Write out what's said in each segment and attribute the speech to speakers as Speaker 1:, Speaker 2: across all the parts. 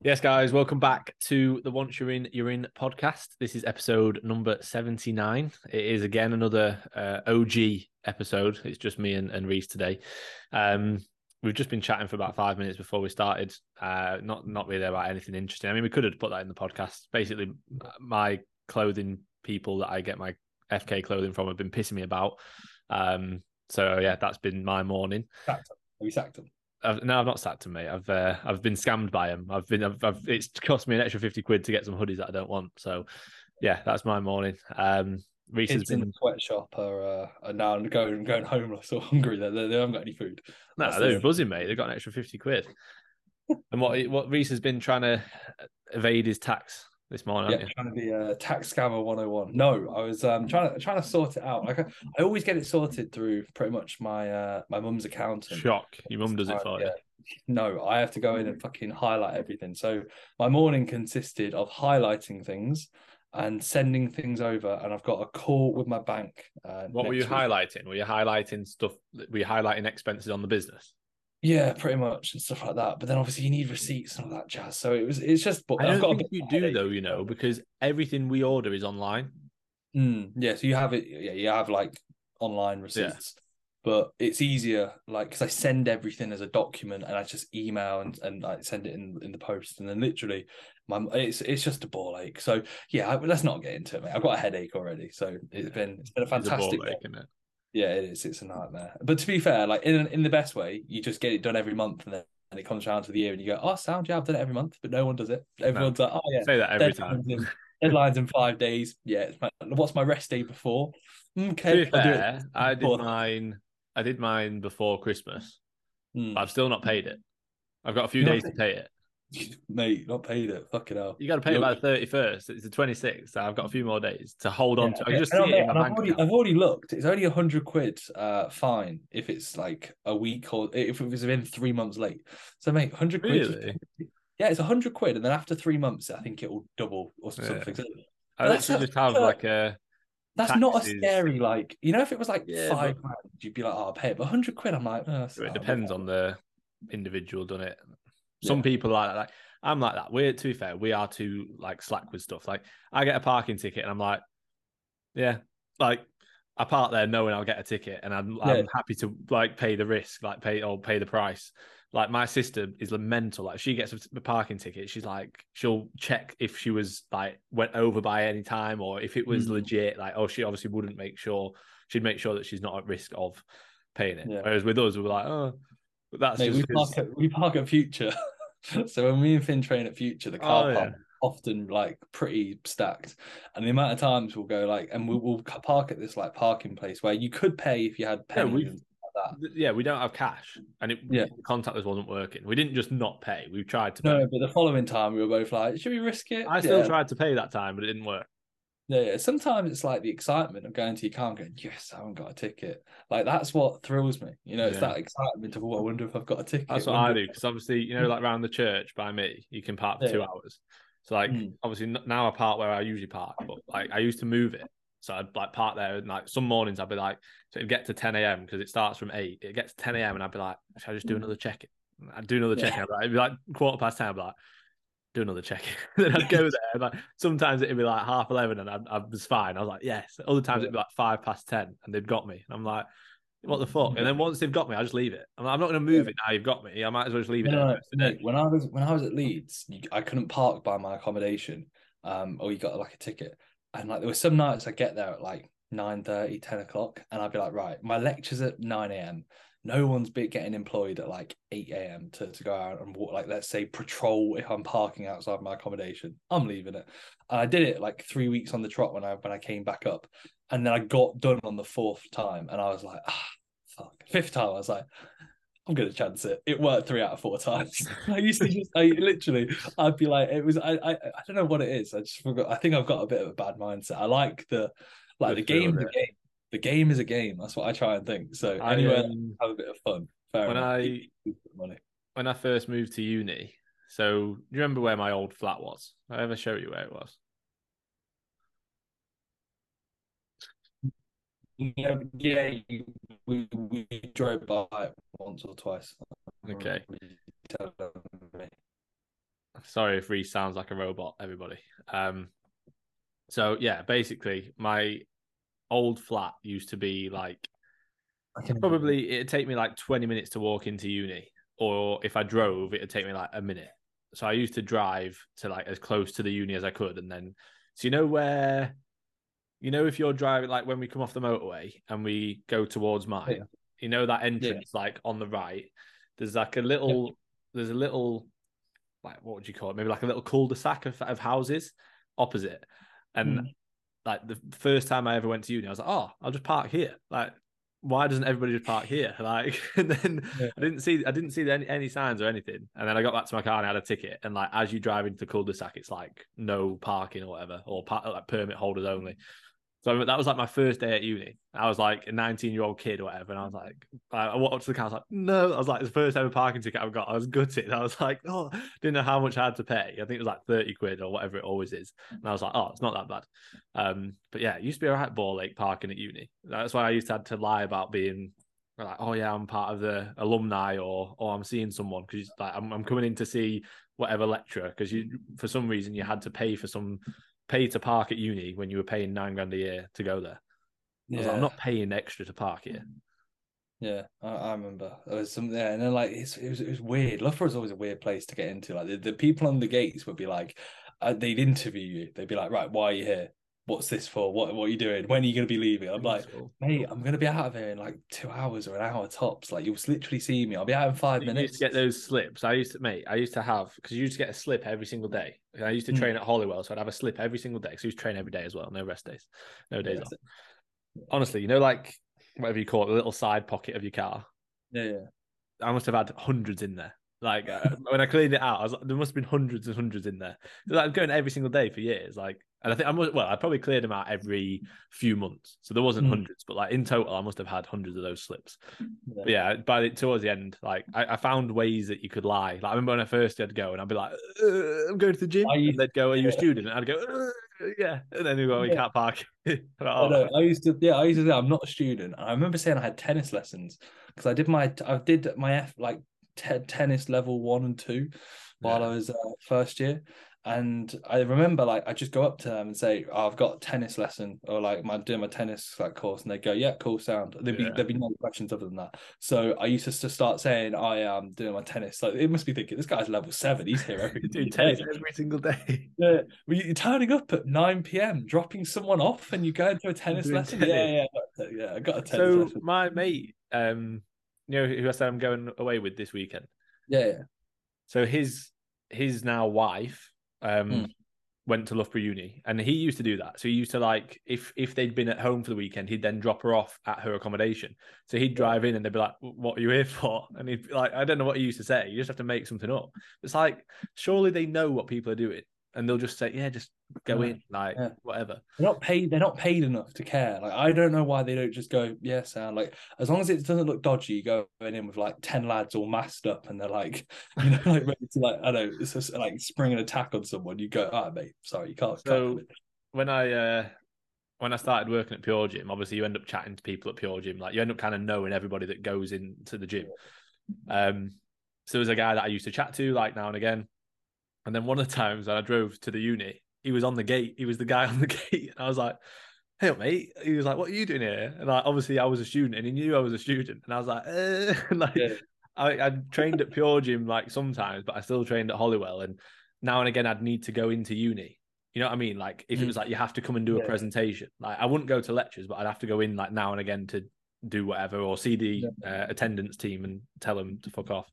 Speaker 1: Yes, guys, welcome back to the Once You're In, You're In podcast. This is episode number 79. It is again another uh, OG episode. It's just me and, and Reese today. Um, we've just been chatting for about five minutes before we started. Uh, not not really about anything interesting. I mean, we could have put that in the podcast. Basically, my clothing people that I get my FK clothing from have been pissing me about. Um, so yeah, that's been my morning.
Speaker 2: Sacked. Have you sacked him?
Speaker 1: I've, no, I've not sacked him, mate. I've uh, I've been scammed by him. I've been, I've, I've, it's cost me an extra fifty quid to get some hoodies that I don't want. So, yeah, that's my morning. Um, Reese has
Speaker 2: Kids in the sweatshop are, uh, are now going going homeless or hungry. They, they, they haven't got any food.
Speaker 1: no,
Speaker 2: That's
Speaker 1: they're
Speaker 2: the-
Speaker 1: buzzing, mate. They've got an extra fifty quid. and what what Reese has been trying to evade his tax this morning,
Speaker 2: Yeah,
Speaker 1: haven't
Speaker 2: trying to be a tax scammer 101. No, I was um trying to trying to sort it out. Like I, I always get it sorted through pretty much my uh my mum's
Speaker 1: you?
Speaker 2: accountant.
Speaker 1: Shock! Your mum does it
Speaker 2: Uh,
Speaker 1: for
Speaker 2: yeah.
Speaker 1: you.
Speaker 2: No, I have to go in and fucking highlight everything. So my morning consisted of highlighting things and sending things over, and I've got a call with my bank. Uh,
Speaker 1: What were you
Speaker 2: week.
Speaker 1: highlighting? Were you highlighting stuff? Were you highlighting expenses on the business?
Speaker 2: Yeah, pretty much and stuff like that. But then obviously you need receipts and all that jazz. So it was it's just but
Speaker 1: I
Speaker 2: I've
Speaker 1: don't
Speaker 2: got
Speaker 1: think you do though. You know, because everything we order is online.
Speaker 2: Mm, yeah, so you have it yeah, you have like online receipts. But it's easier like because I send everything as a document and I just email and, and I send it in in the post and then literally my it's it's just a ball ache. So yeah, I, let's not get into it, mate. I've got a headache already. So it's been it's been a
Speaker 1: It's a ball
Speaker 2: fantastic
Speaker 1: ache, isn't it?
Speaker 2: Yeah, it is. It's a nightmare. But to be fair, like in in the best way, you just get it done every month, and then and it comes around to the year, and you go, "Oh, sound, yeah, I've done it every month," but no one does it. Everyone's like, "Oh yeah,
Speaker 1: Say that every time.
Speaker 2: deadlines in, deadlines in five days." Yeah, it's my, what's my rest day before?
Speaker 1: To
Speaker 2: Okay,
Speaker 1: be
Speaker 2: do it.
Speaker 1: fair, I did mine. I did mine before Christmas.
Speaker 2: Mm.
Speaker 1: I've still not paid it. I've got a few
Speaker 2: You're
Speaker 1: days to pay it.
Speaker 2: Mate, not paid it. Fuck it hell.
Speaker 1: You got to pay it
Speaker 2: You're-
Speaker 1: by the thirty first. It's the twenty sixth. So I've got a few more days to hold on
Speaker 2: Yeah,
Speaker 1: to. I just see it in my
Speaker 2: I've,
Speaker 1: bank
Speaker 2: already. I've already looked. It's only a hundred quid uh fine if it's like a week or if it was within three months late. So mate, hundred quid.
Speaker 1: Really?
Speaker 2: Yeah, it's a hundred quid, and then after three months, I think it will double or something. So
Speaker 1: I
Speaker 2: That's
Speaker 1: just have like a
Speaker 2: That's not a scary like you know if it was like
Speaker 1: Yeah,
Speaker 2: five
Speaker 1: but-
Speaker 2: grand you'd be like oh I'll pay it but hundred quid I'm like oh,
Speaker 1: it depends on the individual doesn't it. Some
Speaker 2: Yeah.
Speaker 1: people are like that. Like I'm like that. We're to be fair, we are too like slack with stuff. Like I get a parking ticket and I'm like, yeah, like I park there knowing I'll get a ticket and I'm
Speaker 2: Yeah.
Speaker 1: I'm happy to like pay the risk, like pay or pay the price. Like my sister is mental. Like she gets a parking ticket, she's like she'll check if she was like went over by any time or if it was
Speaker 2: Mm.
Speaker 1: legit. Like oh, she obviously wouldn't make sure she'd make sure that she's not at risk of paying it.
Speaker 2: Yeah.
Speaker 1: Whereas with us, we were like, oh, but that's
Speaker 2: Mate,
Speaker 1: just
Speaker 2: we
Speaker 1: 'cause-
Speaker 2: park at we park at Future so when me and Finn train at Future the oh, car
Speaker 1: Oh,
Speaker 2: park often like pretty stacked and the amount of times we'll go like and we'll, we'll park at this like parking place where you could pay if you had
Speaker 1: Yeah,
Speaker 2: pennies
Speaker 1: we've-
Speaker 2: and stuff like
Speaker 1: yeah, we don't have cash, and it
Speaker 2: Yeah.
Speaker 1: the contactless wasn't working. We didn't just not pay; we tried to.
Speaker 2: no but the following time we were both like should we risk it
Speaker 1: I still
Speaker 2: yeah.
Speaker 1: tried to pay that time, but it didn't work.
Speaker 2: Yeah, yeah. Sometimes it's like the excitement of going to your car and going, yes, I haven't got a ticket. Like that's what thrills me. You know, it's
Speaker 1: Yeah.
Speaker 2: that excitement of, oh, I wonder if I've got a ticket.
Speaker 1: That's what I do because obviously, you know, like around the church by me, you can park for
Speaker 2: Yeah.
Speaker 1: two hours. So like,
Speaker 2: Mm.
Speaker 1: obviously now I park where I usually park, but like I used to move it. So I'd like park there, and like some mornings I'd be like, so it'd get to 10 a.m. because it starts from eight. It gets to 10 a.m. and I'd be like, should I just do
Speaker 2: Mm.
Speaker 1: another check? In? I'd do another
Speaker 2: Yeah.
Speaker 1: check. I'd be like, it'd be like quarter past 10. I'd be like, do another check. In. then I'd go there. Like sometimes it'd be like half 11 and I, I was fine. I was like, yes. Other times
Speaker 2: Yeah.
Speaker 1: it'd be like five past 10 and they'd got me. And I'm like, what the fuck? And then once they've got me, I just leave it. I'm, like, I'm not going to move it now. You've got me. I might as well just leave it.
Speaker 2: No, no,
Speaker 1: the rest of the day.
Speaker 2: mate, when I was when I was at Leeds, you, I couldn't park by my accommodation, um, or you got like a ticket, and like there were some nights I get there at like 9 10 o'clock, and I'd be like, right, my lecture's at nine a.m. No one's be getting employed at like eight a.m. to to go out and walk, like let's say patrol if I'm parking outside my accommodation. I'm leaving it. And I did it like three weeks on the trot when I when I came back up, and then I got done on the fourth time, and I was like, ah, fuck. Fifth time, I was like. I'm gonna chance it. It worked three out of four times. I used to just, I literally, I'd be like, it was, I, I, I don't know what it is. I just forgot. I think I've got a bit of a bad mindset. I like the, like
Speaker 1: The
Speaker 2: the game, the game, the game is a game. That's what I try and think. So
Speaker 1: I,
Speaker 2: anyway,
Speaker 1: um,
Speaker 2: have a bit of fun. Fair
Speaker 1: when
Speaker 2: enough.
Speaker 1: I-
Speaker 2: Keep- keep the money.
Speaker 1: when I first moved to uni, so do you remember where my old flat was? I ever show you where it was?
Speaker 2: Yeah, yeah, we we drove by it once or twice.
Speaker 1: Okay.
Speaker 2: You telling me.
Speaker 1: Sorry if Reese sounds like a robot, everybody. Um, so yeah, basically, my old flat used to be like probably it'd take me like 20 minutes to walk into uni, or if I drove, it'd take me like a minute. So I used to drive to like as close to the uni as I could, and then so you know where, you know, if you're driving like when we come off the motorway and we go towards mine,
Speaker 2: Yeah.
Speaker 1: you know that entrance like on the right, there's like a little, there's a little, like what would you call it? Maybe like a little cul-de-sac of, of houses opposite, and
Speaker 2: Hmm.
Speaker 1: Like the first time I ever went to uni, I was like, oh, I'll just park here. Like, why doesn't everybody just park here? Like, and then
Speaker 2: Yeah.
Speaker 1: I didn't see, I didn't see any, any signs or anything. And then I got back to my car and I had a ticket. And like, as you drive into the cul-de-sac, it's like no parking or whatever, or par- like permit holders only. So that was like my first day at uni. I was like a 19 year old kid or whatever. And I was like, I walked up to the car. I was like, no. I was like, the first ever parking ticket I've got. I was gutted. I was like, oh, didn't know how much I had to pay. I think it was like 30 quid or whatever it always is. And I was like, oh, it's not that bad. Um, but yeah, it used to be a all right ball lake parking at uni. That's why I used to have to lie about being like, oh yeah, I'm part of the alumni or or I'm seeing someone because like I'm, I'm coming in to see whatever lecturer because you for some reason you had to pay for some pay to park at uni when you were paying nine grand a year to go there. I was like, I'm not paying extra to park here.
Speaker 2: Yeah, I, I remember there was some there, and then like it's, it was it was weird. Loughborough was always a weird place to get into. Like the, the people on the gates would be like, uh, they'd interview you. They'd be like, right, why are you here? What's this for? What what are you doing? When are you going to be leaving? I'm like, mate, I'm going to be out of here in like two hours or an hour tops. Like you'll literally see me. I'll be out in five
Speaker 1: You
Speaker 2: minutes.
Speaker 1: used to get those slips. I used to, mate. I used to have because you used to get a slip every single day. And I used to
Speaker 2: Mm.
Speaker 1: train at Holywell, so I'd have a slip every single day. So I used to train every day as well, no rest days, no days off. Honestly, you know, like whatever you call it, the little side pocket of your car.
Speaker 2: Yeah, yeah.
Speaker 1: I must have had hundreds in there. Like uh, when I cleaned it out, I was like, there must have been hundreds and hundreds in there. So like, going every single day for years. Like, and I think I must, well, I probably cleared them out every few months. So there wasn't
Speaker 2: Hmm.
Speaker 1: hundreds, but like in total, I must have had hundreds of those slips.
Speaker 2: Yeah.
Speaker 1: Yeah, by the, towards the end, like I, I found ways that you could lie. Like I remember when I first had to go, and I'd be like, "I'm going to the gym,"
Speaker 2: I
Speaker 1: they'd go, "Are you a student?" And I'd go, "Yeah," and then they go, "You
Speaker 2: Yeah.
Speaker 1: can't park." Like,
Speaker 2: I
Speaker 1: "Oh,
Speaker 2: know. I used to, yeah, I used to say I'm not a student. I remember saying I had tennis lessons because I did my, I did my F like te- tennis level one and two while
Speaker 1: Yeah.
Speaker 2: I was uh, first year, and I remember like I just go up to them and say oh, I've got a tennis lesson or like my doing my tennis like course, and they go yeah, cool sound. There'd be
Speaker 1: Yeah.
Speaker 2: there'd be no questions other than that. So I used to start saying I am doing my tennis. Like it must be thinking this guy's level seven. He's here every day."
Speaker 1: tennis every single day."
Speaker 2: Yeah, well, you're turning up at 9 p.m., dropping someone off, and you go into a tennis lesson.
Speaker 1: tennis.
Speaker 2: Yeah, yeah, I got a- yeah. I got a tennis
Speaker 1: So
Speaker 2: lesson.
Speaker 1: my mate, um, you know who I said I'm going away with this weekend.
Speaker 2: Yeah, yeah,
Speaker 1: So his his now wife um
Speaker 2: Hmm.
Speaker 1: went to Loughborough Uni, and he used to do that. So he used to like if if they'd been at home for the weekend, he'd then drop her off at her accommodation. So he'd drive in, and they'd be like, "What are you here for?" And he'd be like, "I don't know what he used to say. You just have to make something up." It's like surely they know what people are doing, and they'll just say, "Yeah, just go
Speaker 2: Yeah,
Speaker 1: in, like
Speaker 2: yeah.
Speaker 1: whatever."
Speaker 2: they're not paid. They're not paid enough to care. Like I don't know why they don't just go. Yeah, sound like as long as it doesn't look dodgy, going in with like ten lads all masked up, and they're like, you know, like ready to like I don't know, it's just like spring an attack on someone. You go, ah, mate, sorry, you can't.
Speaker 1: So-
Speaker 2: can't
Speaker 1: when I uh when I started working at Pure Gym, obviously you end up chatting to people at Pure Gym. Like you end up kind of knowing everybody that goes into the gym. Um, so there was a guy that I used to chat to like now and again. And then one of the times when I drove to the uni, he was on the gate. He was the guy on the gate. And I was like, Hey mate. He was like, What are you doing here? And like obviously I was a student and he knew I was a student. And I was like, eh. like
Speaker 2: Yeah.
Speaker 1: I, I trained at Pure Gym like sometimes, but I still trained at Holywell. And now and again I'd need to go into uni. You know what I mean? Like if it
Speaker 2: Mm.
Speaker 1: was like you have to come and do a presentation, like I wouldn't go to lectures, but I'd have to go in like now and again to do whatever or see the uh, attendance team and tell them to fuck off.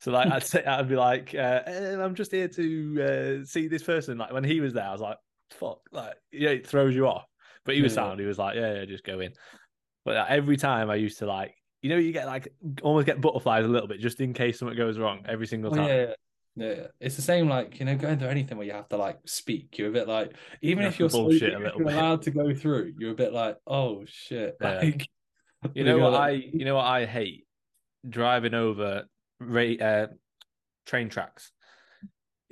Speaker 1: So like I'd say I'd be like, uh, eh, I'm just here to uh, see this person. Like when he was there, I was like, fuck, like yeah, it throws you off. But he was
Speaker 2: Yeah.
Speaker 1: sound. He was like, yeah, yeah, just go in. But uh, every time I used to like, you know, you get like almost get butterflies a little bit just in case something goes wrong every single
Speaker 2: Oh,
Speaker 1: time.
Speaker 2: yeah, yeah. Yeah, yeah. it's the same. Like you know, going through anything where you have to like speak, you're a bit like, even if you're
Speaker 1: bullshit
Speaker 2: supposed- if you're allowed to go through, you're a bit like, oh shit.
Speaker 1: Yeah.
Speaker 2: Like,
Speaker 1: You know what I you know what I hate driving over uh, train tracks.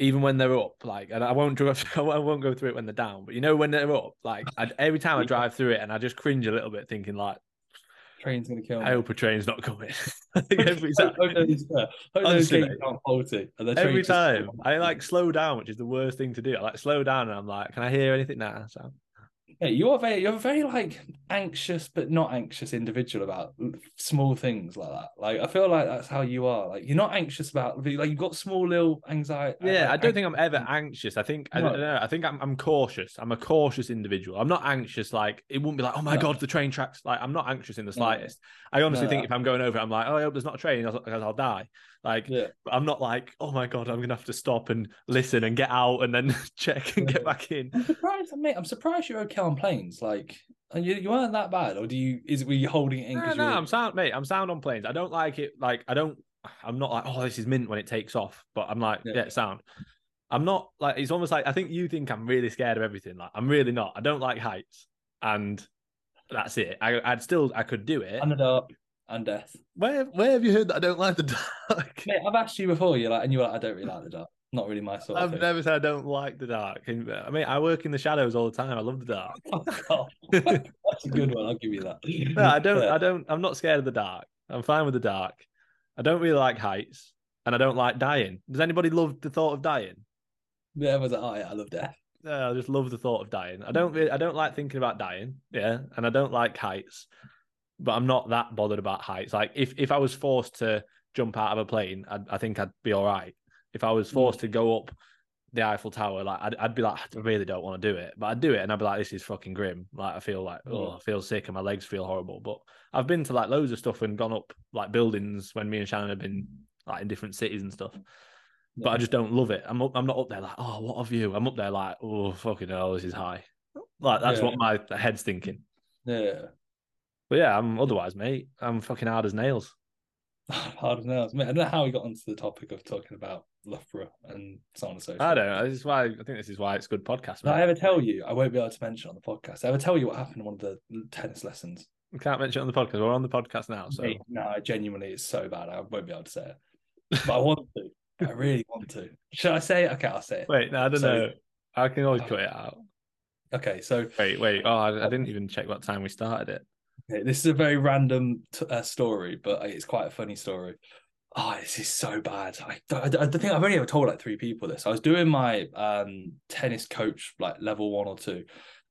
Speaker 1: Even when they're up, like, and I won't drive, I won't go through it when they're down. But you know when they're up, like, I, every time I drive through it, and I just cringe a little bit, thinking like,
Speaker 2: Train's gonna kill me.
Speaker 1: I hope a train's not coming. I think every time,
Speaker 2: Hope those- yeah, hope
Speaker 1: Honestly,
Speaker 2: gates faulty.
Speaker 1: every time I like slow down, which is the worst thing to do. I like slow down and I'm like, can I hear anything now? So
Speaker 2: Yeah, you are very, you're a very like anxious but not anxious individual about small things like that. Like I feel like that's how you are. Like you're not anxious about like you've got small little anxiety.
Speaker 1: yeah, I don't think I'm ever anxious. I think I don't know. I think I'm I'm cautious. I'm a cautious individual. I'm not anxious. Like it wouldn't be like, oh my
Speaker 2: No.
Speaker 1: god, the train tracks. Like I'm not anxious in the
Speaker 2: No.
Speaker 1: slightest. I honestly
Speaker 2: No.
Speaker 1: think if I'm going over, I'm like, oh, I hope there's not a train, because I'll die. Like
Speaker 2: Yeah,
Speaker 1: I'm not like, oh my god, I'm gonna have to stop and listen and get out and then check and get back in.
Speaker 2: I'm surprised, mate. I'm surprised you're okay on planes. Like are you, you weren't that bad, or do you? Is were you holding it in?
Speaker 1: No, no, I'm sound, mate. I'm sound on planes. I don't like it. Like I don't. I'm not like, oh, this is mint when it takes off. But I'm like,
Speaker 2: Yeah.
Speaker 1: yeah, sound. I'm not like. It's almost like I think you think I'm really scared of everything. Like I'm really not. I don't like heights, and that's it. I, I'd still, I could do it.
Speaker 2: and and death.
Speaker 1: Where, where have you heard that I don't like the dark?
Speaker 2: Mate, I've asked you before. You're like, and you were like, I don't really like the dark. Not really my sort
Speaker 1: I've never said I don't like the dark. I mean, I work in the shadows all the time. I love the dark.
Speaker 2: Oh, God. That's a good one. I'll give you that.
Speaker 1: No, I don't.
Speaker 2: Yeah.
Speaker 1: I don't. I'm not scared of the dark. I'm fine with the dark. I don't really like heights, and I don't like dying. Does anybody love the thought of dying?
Speaker 2: Yeah, I was like, oh yeah, I love death.
Speaker 1: No, I just love the thought of dying. I don't. Really, I don't like thinking about dying. Yeah, and I don't like heights, but I'm not that bothered about heights. Like if if I was forced to jump out of a plane, I'd, I think I'd be all right. If I was forced to go up the Eiffel Tower, like I'd, I'd be like, I really don't want to do it, but I'd do it, and I'd be like, this is fucking grim. Like I feel like, oh,
Speaker 2: Mm.
Speaker 1: I feel sick, and my legs feel horrible. But I've been to like loads of stuff and gone up like buildings when me and Shannon have been like in different cities and stuff. But I just don't love it. I'm up, I'm not up there like, oh, what a view. I'm up there like, oh, fucking hell, this is high. Like that's
Speaker 2: Yeah.
Speaker 1: what my head's thinking.
Speaker 2: Yeah.
Speaker 1: But yeah, I'm otherwise, mate. I'm fucking hard as nails.
Speaker 2: Hard as nails. Mate, I don't know how we got onto the topic of talking about Loughborough and so on and so forth.
Speaker 1: I don't know. This is why I think this is why it's good podcast.
Speaker 2: Did I
Speaker 1: Mate.
Speaker 2: ever tell you? I won't be able to mention on the podcast. Did I ever tell you what happened in one of the tennis lessons?
Speaker 1: We can't mention it on the podcast. We're on the podcast now, so
Speaker 2: Mate, no, genuinely, it's so bad. I won't be able to say it, but I want to. I really want to. Should I say it? Okay, I'll say it.
Speaker 1: wait. No, I don't
Speaker 2: So-
Speaker 1: know. I can always oh. cut it out.
Speaker 2: Okay, so
Speaker 1: Wait, wait. Oh, I, I oh. didn't even check what time we started it.
Speaker 2: This is a very random t- uh, story, but it's quite a funny story. Oh, this is so bad. I, I, I think I've only ever told like three people this. I was doing my um tennis coach like level one or two,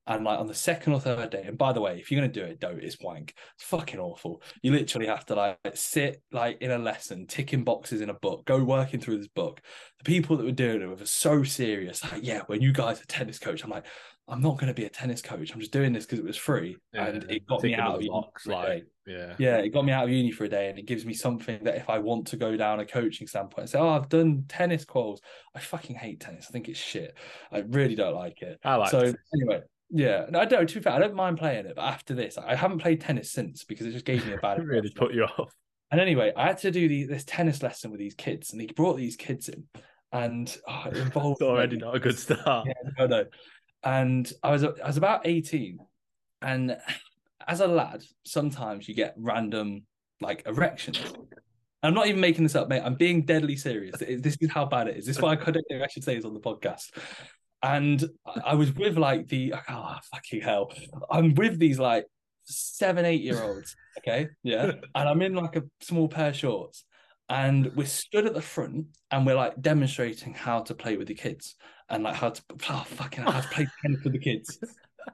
Speaker 2: and like on the second or third day. And by the way, if you're gonna do it, don't. It's wank. It's fucking awful. You literally have to like sit like in a lesson, ticking boxes in a book, go working through this book. The people that were doing it were so serious. Like, yeah, when you guys are tennis coach, I'm like, I'm not gonna be a tennis coach. I'm just doing this because it was free, and it got me out of uni
Speaker 1: box,
Speaker 2: for a
Speaker 1: like
Speaker 2: day.
Speaker 1: yeah.
Speaker 2: Yeah, it got me out of uni for a day and it gives me something that if I want to go down a coaching standpoint and say, Oh, I've done tennis quals. I fucking hate tennis. I think it's shit. I really don't like it.
Speaker 1: I like.
Speaker 2: so anyway, yeah. No, I don't to be fair, I don't mind playing it, but after this, I haven't played tennis since because it just gave me a bad
Speaker 1: It really put you off.
Speaker 2: And anyway, I had to do the, this tennis lesson with these kids, and they brought these kids in, and oh, it involved
Speaker 1: It's already not a good start.
Speaker 2: yeah, no, no. And I was I was about 18. And as a lad, sometimes you get random like erections. I'm not even making this up, mate. I'm being deadly serious. This is how bad it is. This is why I couldn't think I should say this on the podcast. And I I was with like the oh fucking hell. I'm with these like seven, eight year olds. Okay. Yeah. And I'm in like a small pair of shorts. And we're stood at the front and we're like demonstrating how to play with the kids and like how to oh, fucking how to play tennis with the kids.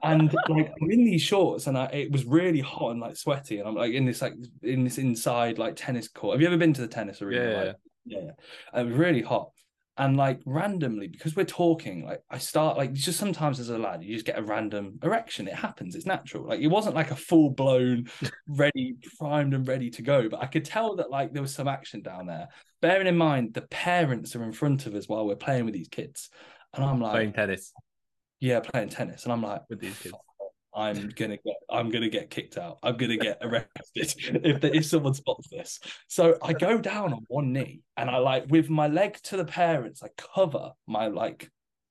Speaker 2: And like I'm in these shorts and I, it was really hot and like sweaty and I'm like in this like in this inside like tennis court. Have you ever been to the tennis arena?
Speaker 1: Yeah,
Speaker 2: Like, yeah. And it was really hot. And like randomly, because we're talking, like I start like just sometimes as a lad, you just get a random erection. It happens, it's natural. Like it wasn't like a full blown, ready, primed and ready to go. But I could tell that like there was some action down there. Bearing in mind the parents are in front of us while we're playing with these kids. And I'm like,
Speaker 1: Playing tennis
Speaker 2: yeah, playing tennis. And I'm like,
Speaker 1: with these kids.
Speaker 2: I'm gonna get I'm gonna get kicked out. I'm gonna get arrested if the, if someone spots this. So I go down on one knee and I like with my leg to the parents, I cover my like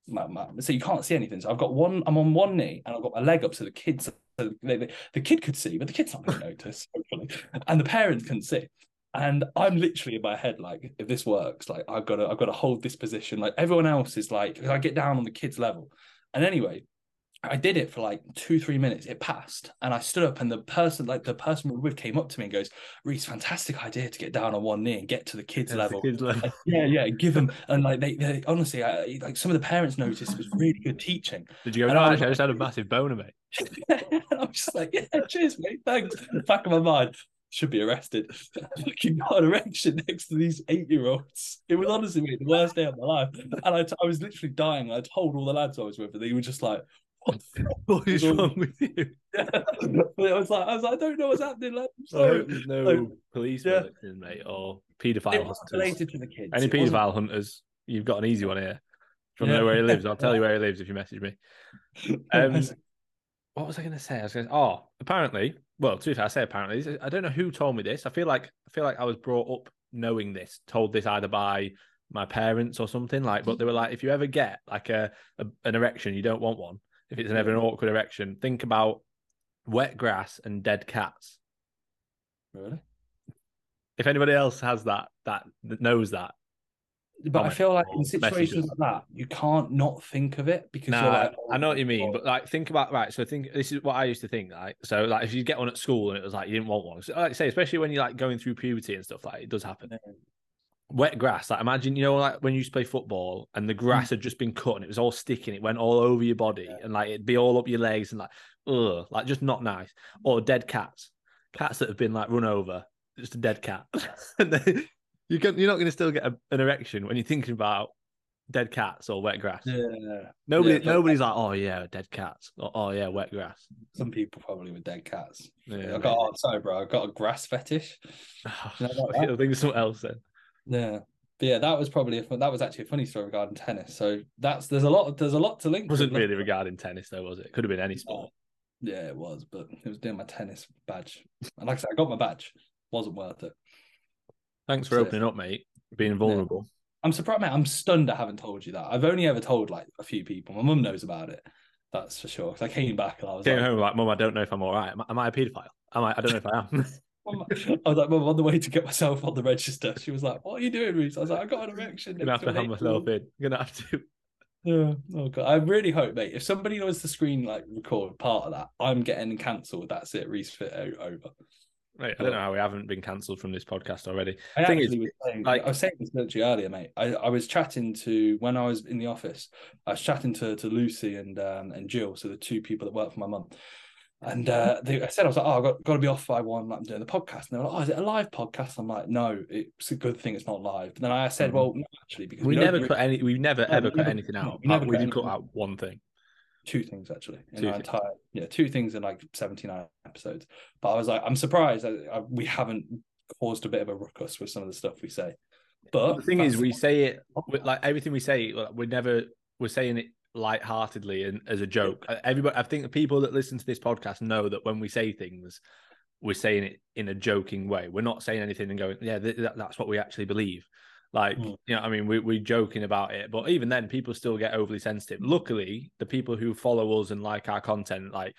Speaker 2: my, my so you can't see anything. So I've got one, I'm on one knee and I've got my leg up so the kids so they, they- the kid could see, but the kid's not gonna notice, hopefully. And the parents can see. And I'm literally in my head like, if this works, like I've got to I've got to hold this position. Like everyone else is like, I get down on the kids' level. And anyway, I did it for like two, three minutes. It passed, and I stood up, and the person, like the person we were with, came up to me and goes, "Reese, fantastic idea to get down on one knee and get to the kids
Speaker 1: the
Speaker 2: level."
Speaker 1: kids level.
Speaker 2: Like, yeah, yeah, give them, and like they, they honestly, I, like some of the parents noticed it was really good teaching.
Speaker 1: Did you go?
Speaker 2: And
Speaker 1: No,
Speaker 2: I
Speaker 1: actually, I just had a massive boner, mate.
Speaker 2: I'm just like, yeah, cheers, mate, thanks. In the back of my mind, should be arrested. Fucking got an erection next to these eight-year-olds. It was honestly mate, the worst day of my life, and I, t- I was literally dying. I told all the lads I was with, and they were just like, "What the fuck?"
Speaker 1: What is
Speaker 2: all-
Speaker 1: wrong with you?
Speaker 2: But I was like, I was like, I don't know what's happening, lad. I'm
Speaker 1: I hope there's no
Speaker 2: like,
Speaker 1: police
Speaker 2: yeah.
Speaker 1: mate, or paedophile hunters.
Speaker 2: related to the kids.
Speaker 1: Any paedophile hunters, you've got an easy one here. Do you want to know where he lives? I'll tell you where he lives if you message me. Um, what was I going to say? I was going to, oh, apparently, well, to be fair, I say apparently, I don't know who told me this. I feel like I feel like I was brought up knowing this, told this either by my parents or something like. But they were like, if you ever get like a, a an erection, you don't want one. If it's ever an awkward erection, think about wet grass and dead cats.
Speaker 2: Really?
Speaker 1: If anybody else has that, that, that knows that,
Speaker 2: But I feel like in situations
Speaker 1: us.
Speaker 2: like that, you can't not think of it because you're like,
Speaker 1: I know what you mean,
Speaker 2: oh,
Speaker 1: but like think about right. So think this is what I used to think. Like so, like if you get one at school and it was like you didn't want one, so, like I say, especially when you're like going through puberty and stuff, like it does happen. Wet grass, like imagine you know like when you used to play football and the grass had just been cut and it was all sticking, it went all over your body
Speaker 2: Yeah.
Speaker 1: and like it'd be all up your legs and like ugh, like just not nice. Or dead cats, cats that have been like run over, just a dead cat. and then you can, you're not going to still get a, an erection when you're thinking about dead cats or wet grass.
Speaker 2: yeah.
Speaker 1: Nobody,
Speaker 2: Yeah,
Speaker 1: nobody's like, oh yeah, dead cats. Or, oh yeah, wet grass.
Speaker 2: Some people probably with dead cats.
Speaker 1: Yeah,
Speaker 2: I got, oh, sorry, bro. I got a grass fetish. You know?
Speaker 1: I think of something else then.
Speaker 2: Yeah. But yeah, that was probably a fun, that was actually a funny story regarding tennis. So that's there's a lot of, there's a lot to link.
Speaker 1: It wasn't really regarding tennis though, was it? Could have been any sport.
Speaker 2: Yeah, it was, but it was doing my tennis badge. And like I said, I got my badge. Wasn't worth it.
Speaker 1: Thanks for opening up, mate. Being vulnerable.
Speaker 2: I'm surprised, mate. I'm stunned I haven't told you that. I've only ever told like a few people. My mum knows about it. That's for sure. Because I came back and I was
Speaker 1: Came
Speaker 2: like,
Speaker 1: home like, Mum, I don't know if I'm all right. Am, I- am I a paedophile? Am I? I don't know if I am.
Speaker 2: I was like, Mum, on the way to get myself on the register. She was like, What are you doing, Reese? I was like, I got an erection.
Speaker 1: gonna have to
Speaker 2: an
Speaker 1: have myself
Speaker 2: eight-year-old."
Speaker 1: in. Gonna have to.
Speaker 2: Yeah. Oh god. I really hope, mate. If somebody knows the screen like record part of that, I'm getting cancelled. That's it. Reese fit over.
Speaker 1: Mate, I don't know how we haven't been cancelled from this podcast already.
Speaker 2: I
Speaker 1: Thing is,
Speaker 2: was saying,
Speaker 1: like-
Speaker 2: I was saying this literally earlier, mate. I, I was chatting to when I was in the office. I was chatting to to Lucy and um and Jill, so the two people that work for my mum. And uh, they, I said, I was like, oh, I've got, got to be off by one. Like, I'm doing the podcast. And they were like, oh, is it a live podcast? I'm like, no, it's a good thing it's not live. And then I said,
Speaker 1: Mhm.
Speaker 2: well, no, actually, because
Speaker 1: We
Speaker 2: don't
Speaker 1: never cut any. We never
Speaker 2: No,
Speaker 1: ever
Speaker 2: we
Speaker 1: cut
Speaker 2: never-
Speaker 1: anything
Speaker 2: no,
Speaker 1: out.
Speaker 2: we never
Speaker 1: we
Speaker 2: cut
Speaker 1: did cut out one thing.
Speaker 2: Two things actually in
Speaker 1: Two
Speaker 2: our
Speaker 1: things.
Speaker 2: entire yeah two things in like 79 episodes but i was like i'm surprised that I, we haven't caused a bit of a ruckus with some of the stuff we say but
Speaker 1: the thing is, we say it with, like everything we say. like, We never we're saying it light-heartedly and as a joke. Uh, Everybody, I think the people that listen to this podcast know that when we say things, we're saying it in a joking way. We're not saying anything and going, "Yeah, th- that's what we actually believe." Like,
Speaker 2: Mm.
Speaker 1: you know, I mean, we, we're joking about it, but even then, people still get overly sensitive. Luckily, the people who follow us and like our content, like,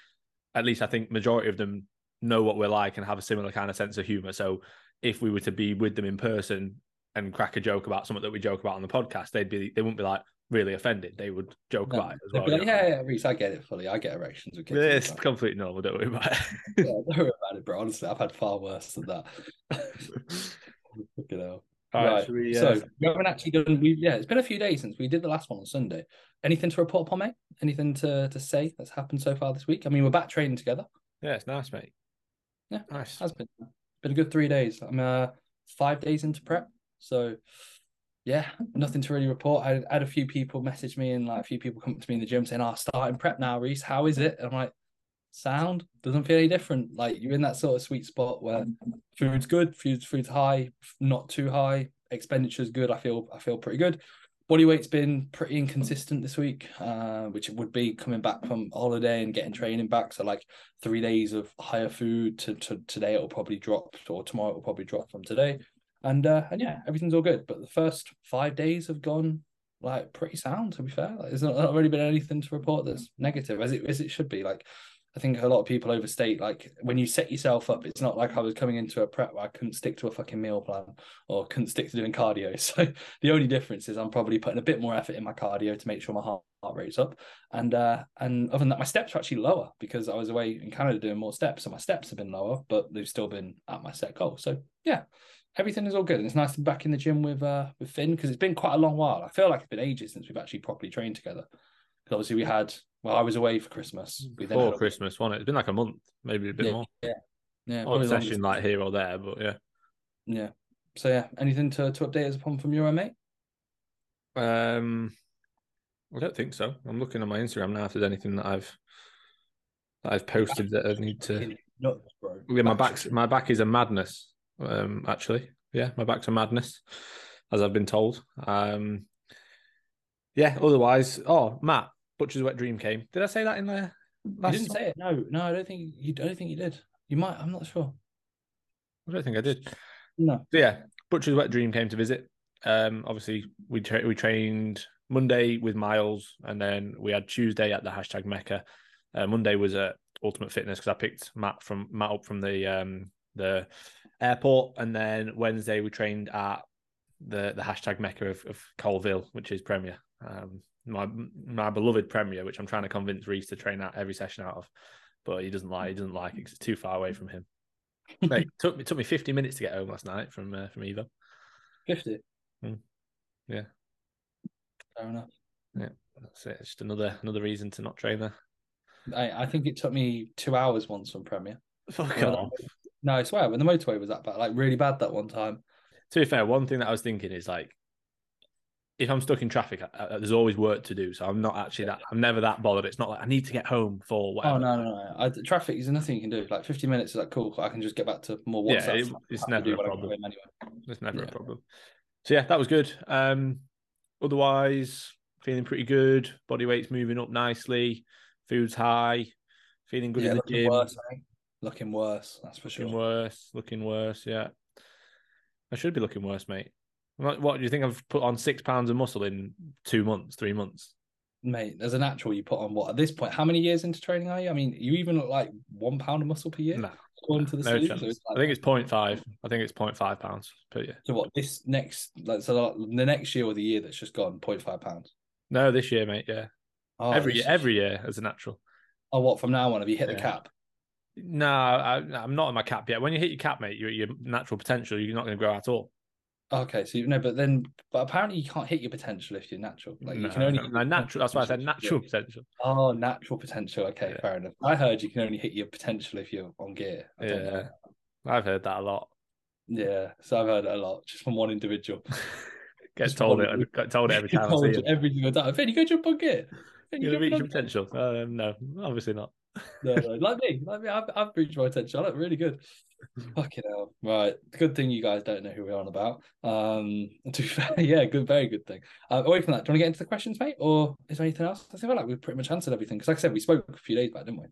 Speaker 1: at least I think majority of them know what we're like and have a similar kind of sense of humor. So, if we were to be with them in person and crack a joke about something that we joke about on the podcast, they'd be they wouldn't be like really offended. They would joke
Speaker 2: No,
Speaker 1: about it as well.
Speaker 2: like, yeah yeah Reese, i get it fully i get erections with kids
Speaker 1: Yeah, it's completely normal. Don't worry about it.
Speaker 2: yeah, don't worry about it bro honestly i've had far worse than that Fucking hell.
Speaker 1: All right,
Speaker 2: right
Speaker 1: we,
Speaker 2: so
Speaker 1: uh,
Speaker 2: we haven't actually done we yeah it's been a few days since we did the last one on sunday anything to report upon mate anything to to say that's happened so far this week i mean we're back training together
Speaker 1: yeah, it's nice, mate.
Speaker 2: Yeah,
Speaker 1: nice.
Speaker 2: has been been a good three days. I'm uh five days into prep, so yeah, nothing to really report. I had a few people message me and like a few people come up to me in the gym saying, "Oh, starting prep now, Reese. How is it?" And I'm like, "Sound doesn't feel any different. Like you're in that sort of sweet spot where food's good, food's food's high, not too high, expenditure's good. I feel I feel pretty good." Body weight's been pretty inconsistent this week, uh, which would be coming back from holiday and getting training back. So like three days of higher food to, to today it'll probably drop or tomorrow it'll probably drop from today and uh and yeah everything's all good but the first five days have gone like pretty sound to be fair like, there's not, not really been anything to report that's negative as it as it should be like I think a lot of people overstate like when you set yourself up, it's not like I was coming into a prep where I couldn't stick to a fucking meal plan or couldn't stick to doing cardio. So the only difference is I'm probably putting a bit more effort in my cardio to make sure my heart, heart rate's up. And uh and other than that, my steps are actually lower because I was away in Canada doing more steps. So my steps have been lower, but they've still been at my set goal. So yeah, everything is all good. And it's nice to be back in the gym with uh with Finn because it's been quite a long while. I feel like it's been ages since we've actually properly trained together. Because obviously we had well, I was away for Christmas. We
Speaker 1: Before
Speaker 2: had
Speaker 1: Christmas, wasn't it? It's been like a month, maybe a bit
Speaker 2: Yeah,
Speaker 1: more.
Speaker 2: yeah, yeah, probably
Speaker 1: session like here or there, but yeah.
Speaker 2: Yeah. So yeah, anything to, to update us upon from your mate?
Speaker 1: Um, I don't think so. I'm looking on my Instagram now if there's anything that I've that I've posted that I need to.
Speaker 2: Nuts, bro.
Speaker 1: Yeah, my
Speaker 2: Back-
Speaker 1: back's my back is a madness. Um, actually, yeah, my back's a madness, as I've been told. Um, yeah. Otherwise, oh, Matt Butcher's wet dream came. Did I say that in there?
Speaker 2: You didn't say it. No, no, I don't think you. I don't think you did. You might. I'm not sure.
Speaker 1: I don't think I did.
Speaker 2: No.
Speaker 1: So yeah, Butcher's Wet Dream came to visit. Um, obviously we tra- we trained Monday with Miles, and then we had Tuesday at the hashtag Mecca. Uh, Monday was at Ultimate Fitness because I picked Matt from Matt up from the um the airport, and then Wednesday we trained at the the hashtag Mecca of, of Coalville, which is Premier. Um, my my beloved Premier, which I'm trying to convince Reese to train out every session out of, but he doesn't like he doesn't like it 'cause it's too far away from him. Mate, took me took me 50 minutes to get home last night from uh, from Evo.
Speaker 2: Fifty.
Speaker 1: Hmm. Yeah.
Speaker 2: Fair enough.
Speaker 1: Yeah, that's it. It's just another another reason to not train there.
Speaker 2: I, I think it took me two hours once from Premier.
Speaker 1: Fuck off.
Speaker 2: No, I swear, when the motorway was that bad, like really bad that one time.
Speaker 1: To be fair, one thing that I was thinking is like, if I'm stuck in traffic, I, I- there's always work to do. So I'm not actually that. I'm never that bothered. It's not like I need to get home for whatever.
Speaker 2: Oh no, no, no! I, traffic is nothing you can do. Like fifty minutes is like cool. I can just get back to more
Speaker 1: Yeah, it- it's
Speaker 2: I have to
Speaker 1: never a
Speaker 2: when I go
Speaker 1: problem.
Speaker 2: anyway.
Speaker 1: It's never a problem. So yeah, that was good. Um, otherwise, feeling pretty good. Body weight's moving up nicely. Food's high. Feeling good
Speaker 2: yeah,
Speaker 1: in the
Speaker 2: looking
Speaker 1: gym.
Speaker 2: worse. Looking worse. That's for
Speaker 1: Looking
Speaker 2: sure.
Speaker 1: worse. Looking worse. Yeah. I should be looking worse, mate. What, what do you think? I've put on six pounds of muscle in two months, three months.
Speaker 2: Mate, as a natural you put on what at this point? How many years into training are you? I mean, you even look like one pound of muscle per year.
Speaker 1: No,
Speaker 2: according to the
Speaker 1: no chance.
Speaker 2: So it's
Speaker 1: I think it's 0.5. I think it's 0.5 pounds per year.
Speaker 2: so what this next like so the next year or the year that's just gone 0.5 pounds.
Speaker 1: No, this year, mate. Yeah,
Speaker 2: Oh,
Speaker 1: every
Speaker 2: this-
Speaker 1: every year as a natural.
Speaker 2: Oh, what from now on? Have you hit the cap?
Speaker 1: No, I, I'm not in my cap yet. When you hit your cap, mate, your your natural potential, you're not going to grow at all.
Speaker 2: Okay, so you no, but then but apparently you can't hit your potential if you're natural. Like you can only
Speaker 1: no, no, natural. That's why I said natural potential.
Speaker 2: Oh, natural potential. Okay,
Speaker 1: Yeah.
Speaker 2: fair enough. I heard you can only hit your potential if you're on gear. I don't know.
Speaker 1: Yeah, I've heard that a lot.
Speaker 2: Yeah, so I've heard it a lot just from one individual.
Speaker 1: Get
Speaker 2: Just
Speaker 1: told it. Get told it every time I see it.
Speaker 2: every single time. Finn, you go jump on gear. Finn,
Speaker 1: You're
Speaker 2: you
Speaker 1: reach your potential. Um, no, obviously not.
Speaker 2: No, no, like me, like me. I've, I've reached my potential. I look really good. Fucking hell. Right. Good thing you guys don't know who we're on about. Um, to be fair, yeah, good, very good thing. Uh, away from that, do you want to get into the questions, mate? Or is there anything else? I feel like we've pretty much answered everything. Because, like I said, we spoke a few days back, didn't we?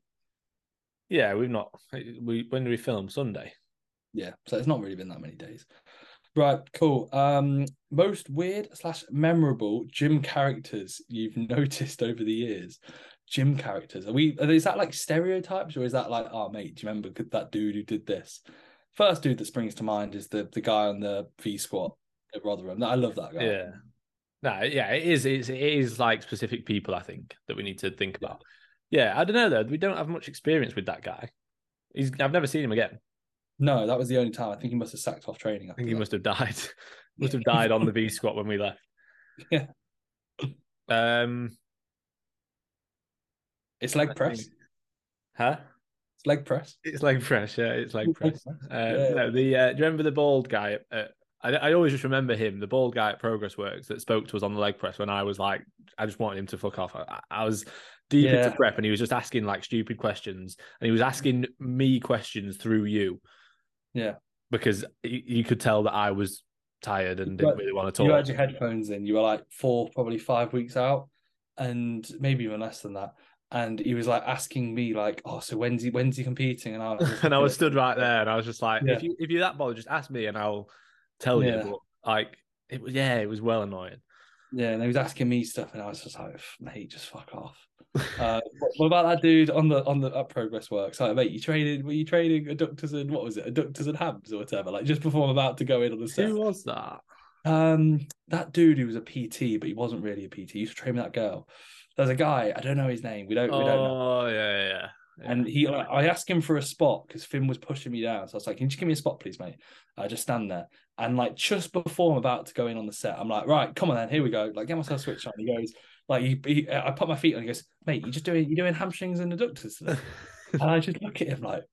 Speaker 1: Yeah, we've not. We when do we film Sunday?
Speaker 2: Yeah. So it's not really been that many days. Right. Cool. Um, most weird slash memorable gym characters you've noticed over the years. Gym characters. Are we? Are, is that like stereotypes, or is that like, oh, mate, do you remember that dude who did this? First dude that springs to mind is the the guy on the V squat at Rotherham. I love that guy.
Speaker 1: Yeah. No, yeah, it is. It's, it is like specific people. I think that we need to think about. Yeah, I don't know though. We don't have much experience with that guy. He's. I've never seen him again.
Speaker 2: No, that was the only time. I think he must have sacked off training.
Speaker 1: I think he must have died. must have died on the V squat when we left.
Speaker 2: Yeah.
Speaker 1: Um.
Speaker 2: It's leg
Speaker 1: I
Speaker 2: press.
Speaker 1: think- Huh?
Speaker 2: It's leg press.
Speaker 1: It's leg press. Yeah, it's leg press. Uh,
Speaker 2: Yeah.
Speaker 1: No, the uh, do you remember the bald guy? At, I I always just remember him, the bald guy at Progress Works that spoke to us on the leg press when I was like, I just wanted him to fuck off. I, I was deep
Speaker 2: Yeah.
Speaker 1: into prep and he was just asking like stupid questions and he was asking me questions through you
Speaker 2: Yeah.
Speaker 1: because you, you could tell that I was tired and didn't
Speaker 2: But
Speaker 1: really want to talk.
Speaker 2: You had your headphones in. You were like four, probably five weeks out, and maybe even less than that. And he was like asking me, like, "Oh, so when's he? When's he competing?" And I was,
Speaker 1: and I was stood right there and I was just like,
Speaker 2: Yeah.
Speaker 1: if you if you're that bothered, just ask me and I'll tell
Speaker 2: Yeah.
Speaker 1: you. But like it was yeah, it was well annoying.
Speaker 2: Yeah, and he was asking me stuff, and I was just like, "Mate, just fuck off." Uh, what, about that dude on the on the up progress work? So, mate, you training? Were you training adductors and what was it? Adductors and hams or whatever? Like just before I'm about to go in on the set.
Speaker 1: Who was that?
Speaker 2: Um, that dude who was a PT, but he wasn't really a PT. He used to train with that girl. There's a guy. I don't know his name. We don't. We don't know.
Speaker 1: Oh yeah, yeah, yeah.
Speaker 2: And he, I asked him for a spot because Finn was pushing me down. So I was like, "Can you just give me a spot, please, mate?" I just stand there, and like just before I'm about to go in on the set, I'm like, "Right, come on, then, here we go." Like, get myself switched on. He goes, like, he, he, I put my feet on. He goes, "Mate, you just doing, you doing hamstrings and adductors?" today?" and I just look at him like,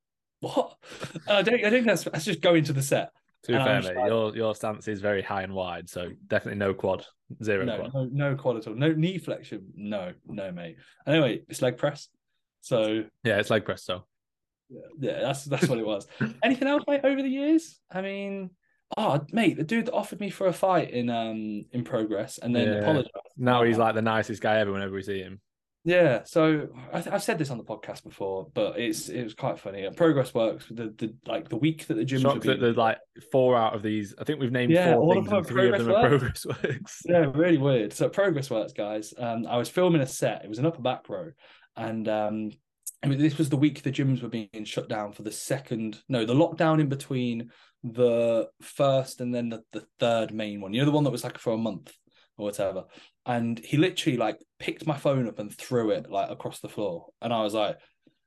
Speaker 2: "What?" And I don't, I think that's that's just going to the set.
Speaker 1: to be fair, mate,
Speaker 2: like-
Speaker 1: your your stance is very high and wide, so definitely no quad, zero
Speaker 2: No,
Speaker 1: quad.
Speaker 2: no, no quad at all. No knee flexion. No, no, mate. Anyway, it's leg press. So
Speaker 1: Yeah, it's leg press. So
Speaker 2: yeah, yeah that's that's what it was. Anything else, mate, over the years? I mean, oh, mate, the dude that offered me for a fight in um in progress and then
Speaker 1: Yeah.
Speaker 2: apologized.
Speaker 1: now he's like the nicest guy ever. Whenever we see him,
Speaker 2: Yeah, so I th- I've said this on the podcast before, but it's it was quite funny. And progress works the the like the week that the gyms
Speaker 1: shocked that there's like four out of these. I think we've named
Speaker 2: Yeah,
Speaker 1: four things,
Speaker 2: them
Speaker 1: and three of them are
Speaker 2: Progress
Speaker 1: progress works.
Speaker 2: yeah, really weird. So progress works, guys. Um, I was filming a set. It was an upper back row, and um, I mean, this was the week the gyms were being shut down for the second. No, the lockdown in between the first and then the, the third main one. You know, the one that was like for a month or whatever. And he literally like picked my phone up and threw it like across the floor, and I was like.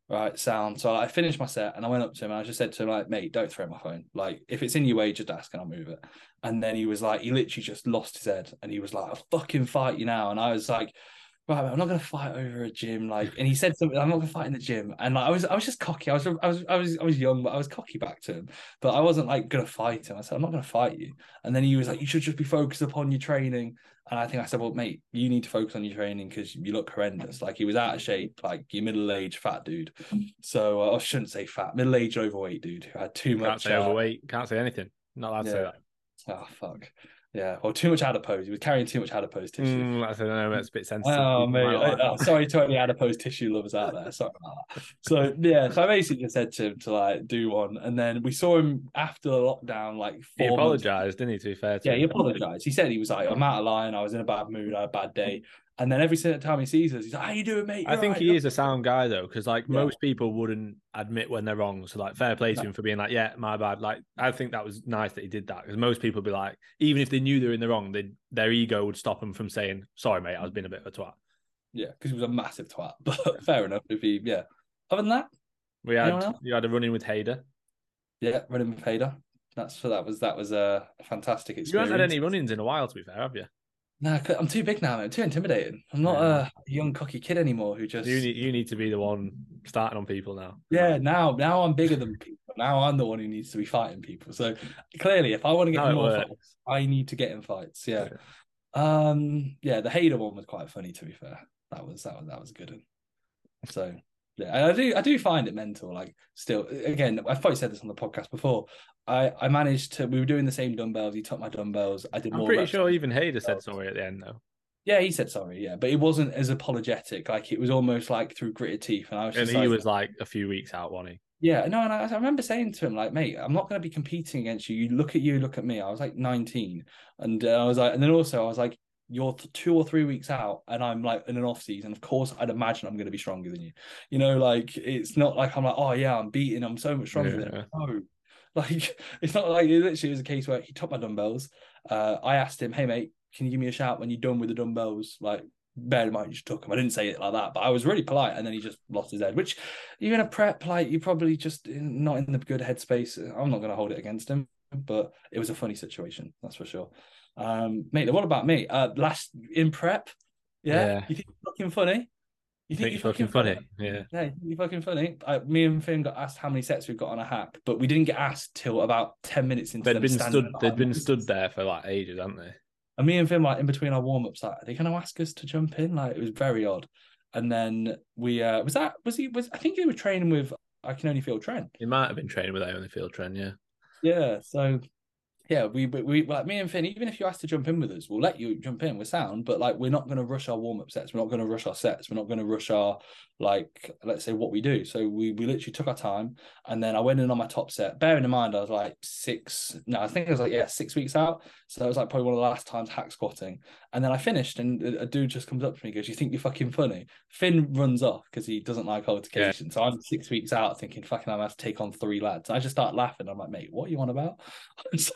Speaker 2: Right, sound. So I finished my set and I went up to him and I just said to him, like, mate, don't throw my phone. Like, if it's in your way, just ask and I'll move it. And then he was like, he literally just lost his head and he was like, I'll fucking fight you now. And I was like, right, I'm not gonna fight over a gym. Like, and he said something, I'm not gonna fight in the gym. And like I was I was just cocky. I was I was I was I was young, but I was cocky back to him. But I wasn't like gonna fight him. I said, I'm not gonna fight you. And then he was like, You should just be focused upon your training. And I think I said, Well, mate, you need to focus on your training because you look horrendous. Like he was out of shape, like your middle-aged fat dude. So uh, I shouldn't say fat, middle-aged overweight dude who had too
Speaker 1: Can't
Speaker 2: much
Speaker 1: say
Speaker 2: uh,
Speaker 1: overweight. Can't say anything. Not allowed to say that.
Speaker 2: Oh fuck. Yeah, or too much adipose. He was carrying too much adipose tissue.
Speaker 1: Mm, I said no. That's a bit sensitive.
Speaker 2: Oh mate,
Speaker 1: like
Speaker 2: oh, sorry to any adipose tissue lovers out there. Sorry about that. So yeah, so I basically said to him to like do one, and then we saw him after the lockdown, like
Speaker 1: He
Speaker 2: four months-
Speaker 1: apologized, didn't he? To be fair, to
Speaker 2: Yeah, he apologized. He said he was like, "I'm out of line. I was in a bad mood. I had a bad day." And then every single time he sees us, he's like, "How you doing, mate?"
Speaker 1: I think
Speaker 2: alright?"
Speaker 1: he is a sound guy though, because like
Speaker 2: Yeah.
Speaker 1: most people wouldn't admit when they're wrong. So like, fair play to him for being like, "Yeah, my bad." Like, I think that was nice that he did that because most people would be like, even if they knew they were in the wrong, they their ego would stop them from saying, "Sorry, mate, I was being a bit of a twat."
Speaker 2: Yeah, because he was a massive twat. But fair enough. If he, yeah. Other than that,
Speaker 1: We had you had a run in with Hader.
Speaker 2: yeah, running with Hader. That's so that was that was a fantastic experience.
Speaker 1: You haven't had any run-ins in a while, to be fair, have you?
Speaker 2: No, I'm too big now. I'm too intimidating. I'm not
Speaker 1: Yeah.
Speaker 2: a young cocky kid anymore who just
Speaker 1: You need you need to be the one starting on people now.
Speaker 2: Yeah, now now I'm bigger than people. Now I'm the one who needs to be fighting people. So clearly, if I want to get more
Speaker 1: works.
Speaker 2: fights, I need to get in fights. Yeah. Um. Yeah, the Hader one was quite funny. To be fair, that was that was that was a good. One. So yeah, and I do I do find it mental. Like still, again, I've probably said this on the podcast before. I I managed to. We were doing the same dumbbells. He took my dumbbells. I did
Speaker 1: I'm
Speaker 2: more.
Speaker 1: pretty sure even Hader said sorry at the end though,
Speaker 2: Yeah, he said sorry. Yeah, but it wasn't as apologetic. Like it was almost like through gritted teeth. And I was
Speaker 1: and he
Speaker 2: like,
Speaker 1: was like a few weeks out, wasn't he?
Speaker 2: Yeah, no, and I, I remember saying to him, like, mate, I'm not going to be competing against you. You look at you, look at me. I was like 19, and uh, I was like, and then also I was like, you're two or three weeks out, and I'm like in an off season. Of course, I'd imagine I'm going to be stronger than you. You know, like it's not like I'm like, oh yeah, I'm beating. I'm so much stronger than
Speaker 1: Yeah.
Speaker 2: him. No, like it's not like it literally was a case where he took my dumbbells. Uh, I asked him, hey mate, can you give me a shout when you're done with the dumbbells? Like, bear in mind, you just took them. I didn't say it like that, but I was really polite, and then he just lost his head. Which you're in a prep, like you're probably just not in the good headspace. I'm not going to hold it against him, but it was a funny situation, that's for sure. Um, mate, what about me? Uh, last in prep, yeah.
Speaker 1: Yeah.
Speaker 2: You think you're fucking funny? You
Speaker 1: think you're fucking funny. Yeah.
Speaker 2: Yeah, you think you're fucking funny. I, me and Finn got asked how many sets we've got on a hack, but we didn't get asked till about ten minutes into
Speaker 1: They'd
Speaker 2: them
Speaker 1: been stood. They'd been stood there for like ages, hadn't they?
Speaker 2: And me and Finn, like in between our warm ups, like, are they going to ask us to jump in? Like, it was very odd. And then we, uh, was that, was he, was, I think he was training with, I can only feel Trent.
Speaker 1: He might have been training with Ion the Field Trend, yeah.
Speaker 2: Yeah. So, yeah, we, we, like me and Finn, even if you ask to jump in with us, we'll let you jump in. We're sound, but like, we're not going to rush our warm up sets. We're not going to rush our sets. We're not going to rush our, like, let's say what we do. So we, we literally took our time. And then I went in on my top set, bearing in mind, I was like six, no, I think I was like, yeah, six weeks out. So it was like probably one of the last times hack squatting. And then I finished, and a a dude just comes up to me and goes, You think you're fucking funny? Finn runs off because he doesn't like altercation. So I'm six weeks out thinking, fucking, I'm going to have to take on three lads. I just start laughing. I'm like, Mate, what are you on about?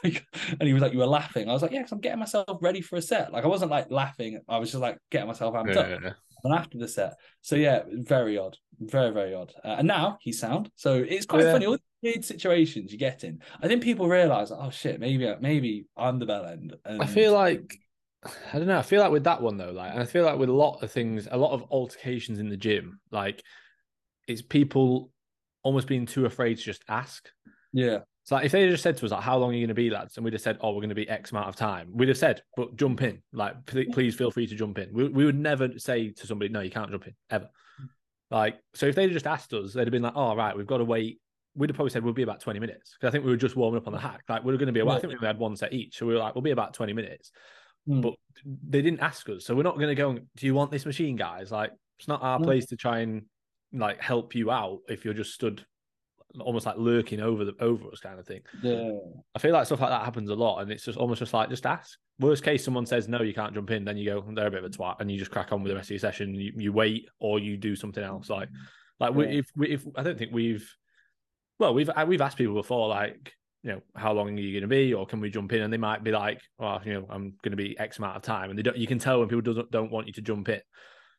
Speaker 2: Like, and he was like, You were laughing. I was like, Yeah, because I'm getting myself ready for a set. Like, I wasn't like laughing. I was just like getting myself amped
Speaker 1: Yeah,
Speaker 2: up.
Speaker 1: yeah, yeah.
Speaker 2: And after the set. So yeah, very odd. Very, very odd. Uh, and now he's sound. So it's quite
Speaker 1: Yeah.
Speaker 2: funny. All weird situations you get in. I think people realize, oh shit, maybe maybe I'm the bell end. And
Speaker 1: I feel like I don't know. I feel like with that one though, like, and I feel like with a lot of things, a lot of altercations in the gym, like, it's people almost being too afraid to just ask.
Speaker 2: yeah,
Speaker 1: So like, if they just said to us like, "How long are you going to be, lads?" and we'd have said, "Oh, we're going to be X amount of time," we'd have said, "But jump in, like, pl- please feel free to jump in." We, we would never say to somebody, "No, you can't jump in ever." Like, so if they'd just asked us, they'd have been like, "Oh, right, we've got to wait." We'd have probably said we'll be about twenty minutes because I think we were just warming up on the hack. Like, we were going to be. I
Speaker 2: Yeah.
Speaker 1: think we had one set each, so we were like, "We'll be about twenty minutes."
Speaker 2: Hmm.
Speaker 1: But they didn't ask us, so we're not going to go. and, Do you want this machine, guys? Like, it's not our
Speaker 2: No.
Speaker 1: place to try and like help you out if you're just stood almost like lurking over the over us kind of thing.
Speaker 2: yeah,
Speaker 1: I feel like stuff like that happens a lot, and it's just almost just like just ask. Worst case, someone says no, you can't jump in, then you go, they're a bit of a twat, and you just crack on with the rest of your session. You, you wait or you do something else. Like, like we, if we, if I don't think we've, well, we've we've asked people before, like, you know, how long are you going to be, or can we jump in? And they might be like, well, you know, I'm going to be X amount of time, and they don't. You can tell when people doesn't don't want you to jump in.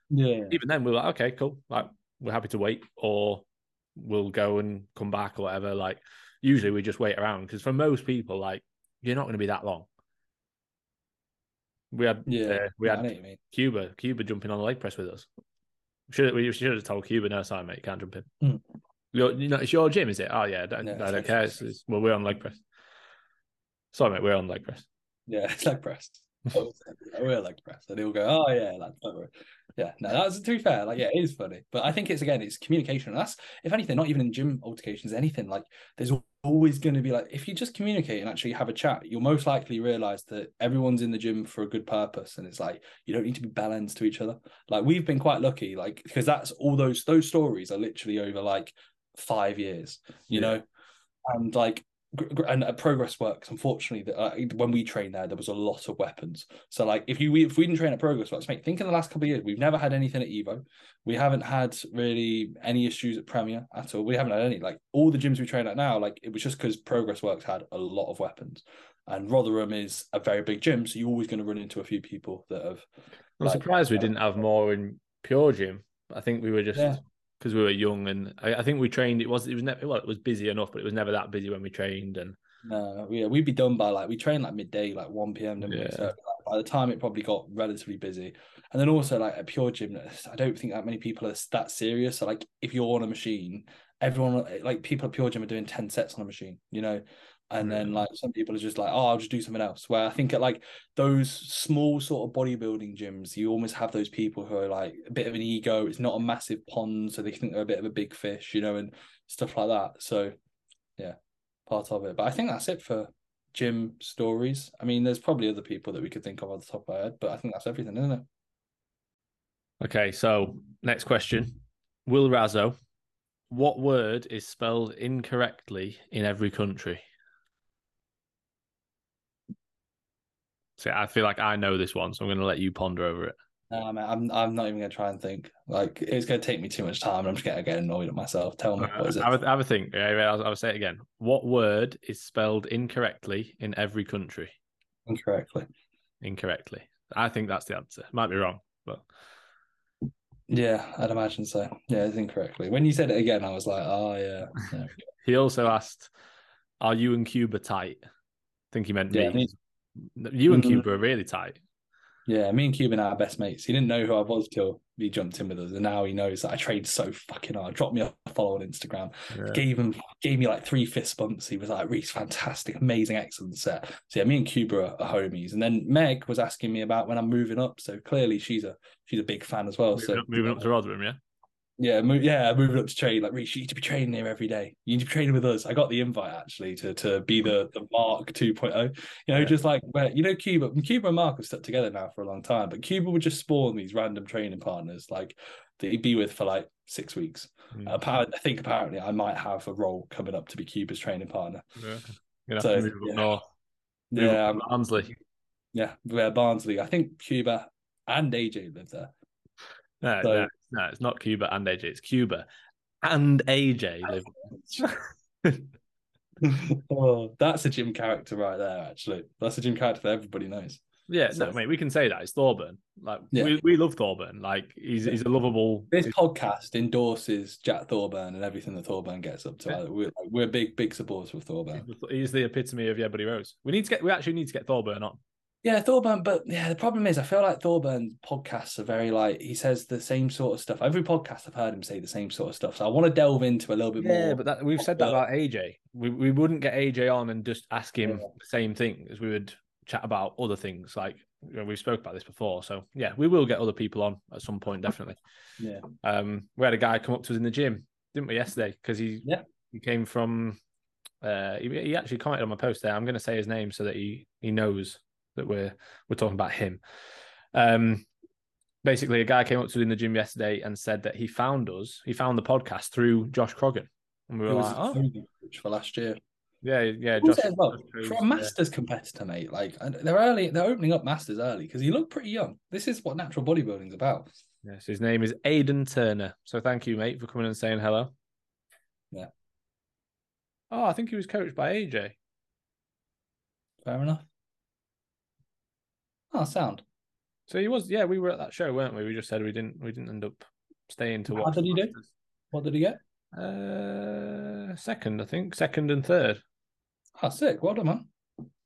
Speaker 2: yeah,
Speaker 1: Even then, we're like, okay, cool, like we're happy to wait, or we'll go and come back or whatever. Like, usually we just wait around because for most people, like, you're not going to be that long. We had
Speaker 2: yeah.
Speaker 1: uh, we had
Speaker 2: know what you mean.
Speaker 1: Cuba Cuba jumping on the leg press with us. Should we should have told Cuba no, sorry mate, you can't jump in.
Speaker 2: Mm.
Speaker 1: Your, you know, it's your gym, is it? Oh yeah, don't,
Speaker 2: No,
Speaker 1: I don't care. It's, it's- well, we're on leg press. Sorry mate, we're on leg press.
Speaker 2: Yeah, it's leg press. Oh, We're leg press, and he'll go, "Oh yeah, that's clever." Yeah, no, that's to be fair. Like, yeah, it is funny, but I think it's again, it's communication. And that's if anything, not even in gym altercations, anything like there's always going to be like if you just communicate and actually have a chat, you'll most likely realize that everyone's in the gym for a good purpose, and it's like you don't need to be ends to each other. Like we've been quite lucky, like because that's all those those stories are literally over like five years, you
Speaker 1: Yeah.
Speaker 2: know, and like and uh, progress works. Unfortunately that uh, when we trained there there was a lot of weapons. So like if you we, if we didn't train at progress works mate think in the last couple of years. We've never had anything at evo. We haven't had really any issues at premier at all. We haven't had any. Like all the gyms we train at now like it was just because progress works had a lot of weapons. And rotherham is a very big gym so you're always going to run into a few people that have
Speaker 1: I'm
Speaker 2: Like,
Speaker 1: surprised we
Speaker 2: uh,
Speaker 1: didn't have more in pure gym. I think we were just
Speaker 2: Yeah.
Speaker 1: Because we were young, and I, I think we trained. It was it was never well, it was busy enough, but it was never that busy when we trained. And
Speaker 2: No, yeah, we'd be done by like we trained like midday, like one p.m. We?
Speaker 1: Yeah.
Speaker 2: So like, by the time it probably got relatively busy, and then also like a pure gymnast, I don't think that many people are that serious. So like if you're on a machine, everyone like people at pure gym are doing ten sets on a machine, you know, and then like some people are just like, oh, I'll just do something else. Where I think at like those small sort of bodybuilding gyms, you almost have those people who are like a bit of an ego. It's not a massive pond, so they think they're a bit of a big fish, you know, and stuff like that. So yeah, part of it. But I think that's it for gym stories. I mean, there's probably other people that we could think of off the top of our head, but I think that's everything, isn't it?
Speaker 1: okay, so next question: Will Razzo, what word is spelled incorrectly in every country? See, I feel like I know this one, so I'm going to let you ponder over it.
Speaker 2: No, man, I'm I'm not even gonna try and think. Like it's gonna take me too much time, and I'm just gonna get annoyed at myself. Tell me what is it?
Speaker 1: Have a, have a think. Yeah, I'll, I'll say it again. What word is spelled incorrectly in every country?
Speaker 2: Incorrectly.
Speaker 1: Incorrectly. I think that's the answer. Might be wrong, but
Speaker 2: Yeah, I'd imagine so. Yeah, it's incorrectly. When you said it again, I was like, oh yeah. Yeah,
Speaker 1: he also asked, "Are you and Cuba tight?" I think he meant
Speaker 2: Yeah,
Speaker 1: me. You and. Cuba mm-hmm. are really tight.
Speaker 2: yeah. Me and Cuban are our best mates. He didn't know who I was till he jumped in with us, and now he knows that I trained so fucking hard. Dropped me a follow on Instagram.
Speaker 1: Yeah.
Speaker 2: gave him gave me like three fist bumps. He was like, Reese, fantastic, amazing, excellent set. So yeah, me and Cuba are, are homies. And then Meg was asking me about when I'm moving up. So clearly she's a she's a big fan as well.
Speaker 1: Moving,
Speaker 2: so
Speaker 1: up, moving up to Rotherham, yeah.
Speaker 2: Yeah, mo- yeah, moving up to train. Like Reese, you need to be training here every day. You need to be training with us. I got the invite actually to to be the the Mark 2.0. You know,
Speaker 1: Yeah.
Speaker 2: just like where you know Cuba, Cuba and Mark have stuck together now for a long time, but Cuba would just spawn these random training partners like that he'd be with for like six weeks.
Speaker 1: Mm.
Speaker 2: Apparently, I think apparently I might have a role coming up to be Cuba's training partner.
Speaker 1: yeah. You're
Speaker 2: so,
Speaker 1: to move
Speaker 2: yeah.
Speaker 1: up north. Move
Speaker 2: Yeah,
Speaker 1: Barnsley.
Speaker 2: Yeah, where Barnsley. I think Cuba and AJ live there.
Speaker 1: No,
Speaker 2: So-
Speaker 1: no, no, it's not Cuba and AJ. It's Cuba and AJ
Speaker 2: oh, that's a gym character right there. Actually, that's a gym character that everybody knows.
Speaker 1: Yeah,
Speaker 2: So-
Speaker 1: no, mate, we can say that it's Thorburn. Like
Speaker 2: Yeah.
Speaker 1: we, we love Thorburn. Like he's
Speaker 2: Yeah.
Speaker 1: he's a lovable.
Speaker 2: This podcast endorses Jack Thorburn and everything that Thorburn gets up to.
Speaker 1: Yeah.
Speaker 2: Like, we're, we're big, big supporters of Thorburn.
Speaker 1: He's the epitome of yeah, buddy Rose. We need to get. We actually need to get Thorburn on.
Speaker 2: Yeah, Thorburn, but yeah, the problem is I feel like Thorburn's podcasts are very like he says the same sort of stuff. Every podcast I've heard him say the same sort of stuff. So I want to delve into a little bit
Speaker 1: Yeah,
Speaker 2: more.
Speaker 1: but that, we've said that about AJ. We we wouldn't get AJ on and just ask him
Speaker 2: Yeah.
Speaker 1: the same thing as we would chat about other things. Like you know, we've spoke about this before. So yeah, we will get other people on at some point, definitely.
Speaker 2: Yeah.
Speaker 1: Um, we had a guy come up to us in the gym, didn't we, yesterday? Because he
Speaker 2: Yeah.
Speaker 1: he came from. Uh, he, he actually commented on my post there. I'm going to say his name so that he he knows that we're we're talking about him. Um, basically, a guy came up to us in the gym yesterday and said that he found us. He found the podcast through Josh Croggan, and we were like, oh
Speaker 2: for last year.
Speaker 1: yeah, yeah. Josh,
Speaker 2: well, for a masters competitor, mate, like they're early, they're opening up masters early because he looked pretty young. This is what natural bodybuilding's about.
Speaker 1: yes, his name is Aidan Turner. So thank you, mate, for coming and saying hello.
Speaker 2: Yeah.
Speaker 1: Oh, I think he was coached by AJ.
Speaker 2: Fair enough. Oh, sound.
Speaker 1: So he was, yeah. We were at that show, weren't we? We just said we didn't, we didn't end up staying to
Speaker 2: How
Speaker 1: watch.
Speaker 2: did he do? What did he get?
Speaker 1: Uh, second, I think, second and third.
Speaker 2: Oh, sick. Well done, man.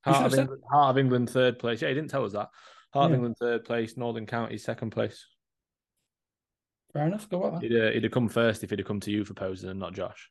Speaker 1: Heart of, England, Heart of England, third place. Yeah, he didn't tell us that. Heart of England, third place. Northern County, second place.
Speaker 2: Fair enough. Go on, man.
Speaker 1: He'd, uh, he'd have come first if he'd have come to you for posing and not Josh.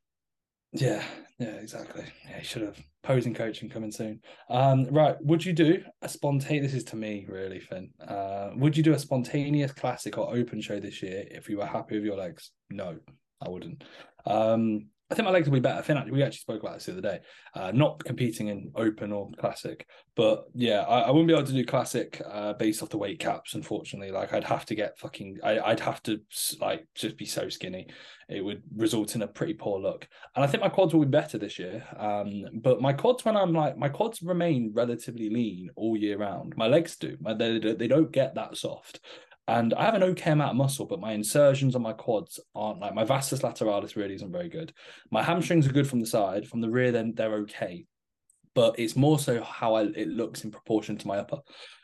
Speaker 2: Yeah, yeah, exactly. Yeah, he should have. Posing coaching coming soon. Um, right. Would you do a spontaneous? This is to me, really, Finn. Uh, would you do a spontaneous classic or open show this year if you were happy with your legs? No, I wouldn't. Um, I think my legs will be better. Finn, actually, we actually spoke about this the other day. Uh, not competing in open or classic, but yeah, I, I wouldn't be able to do classic uh, based off the weight caps. Unfortunately, like I'd have to get fucking. I, I'd have to like just be so skinny. It would result in a pretty poor look. And I think my quads will be better this year. Um, but my quads, when I'm like, my quads remain relatively lean all year round. My legs do. My, they, they don't get that soft. And I have an okay amount of muscle, but my insertions on my quads aren't like my vastus lateralis really isn't very good. My hamstrings are good from the side. From the rear, then they're okay. But it's more so how I, it looks in proportion to my upper.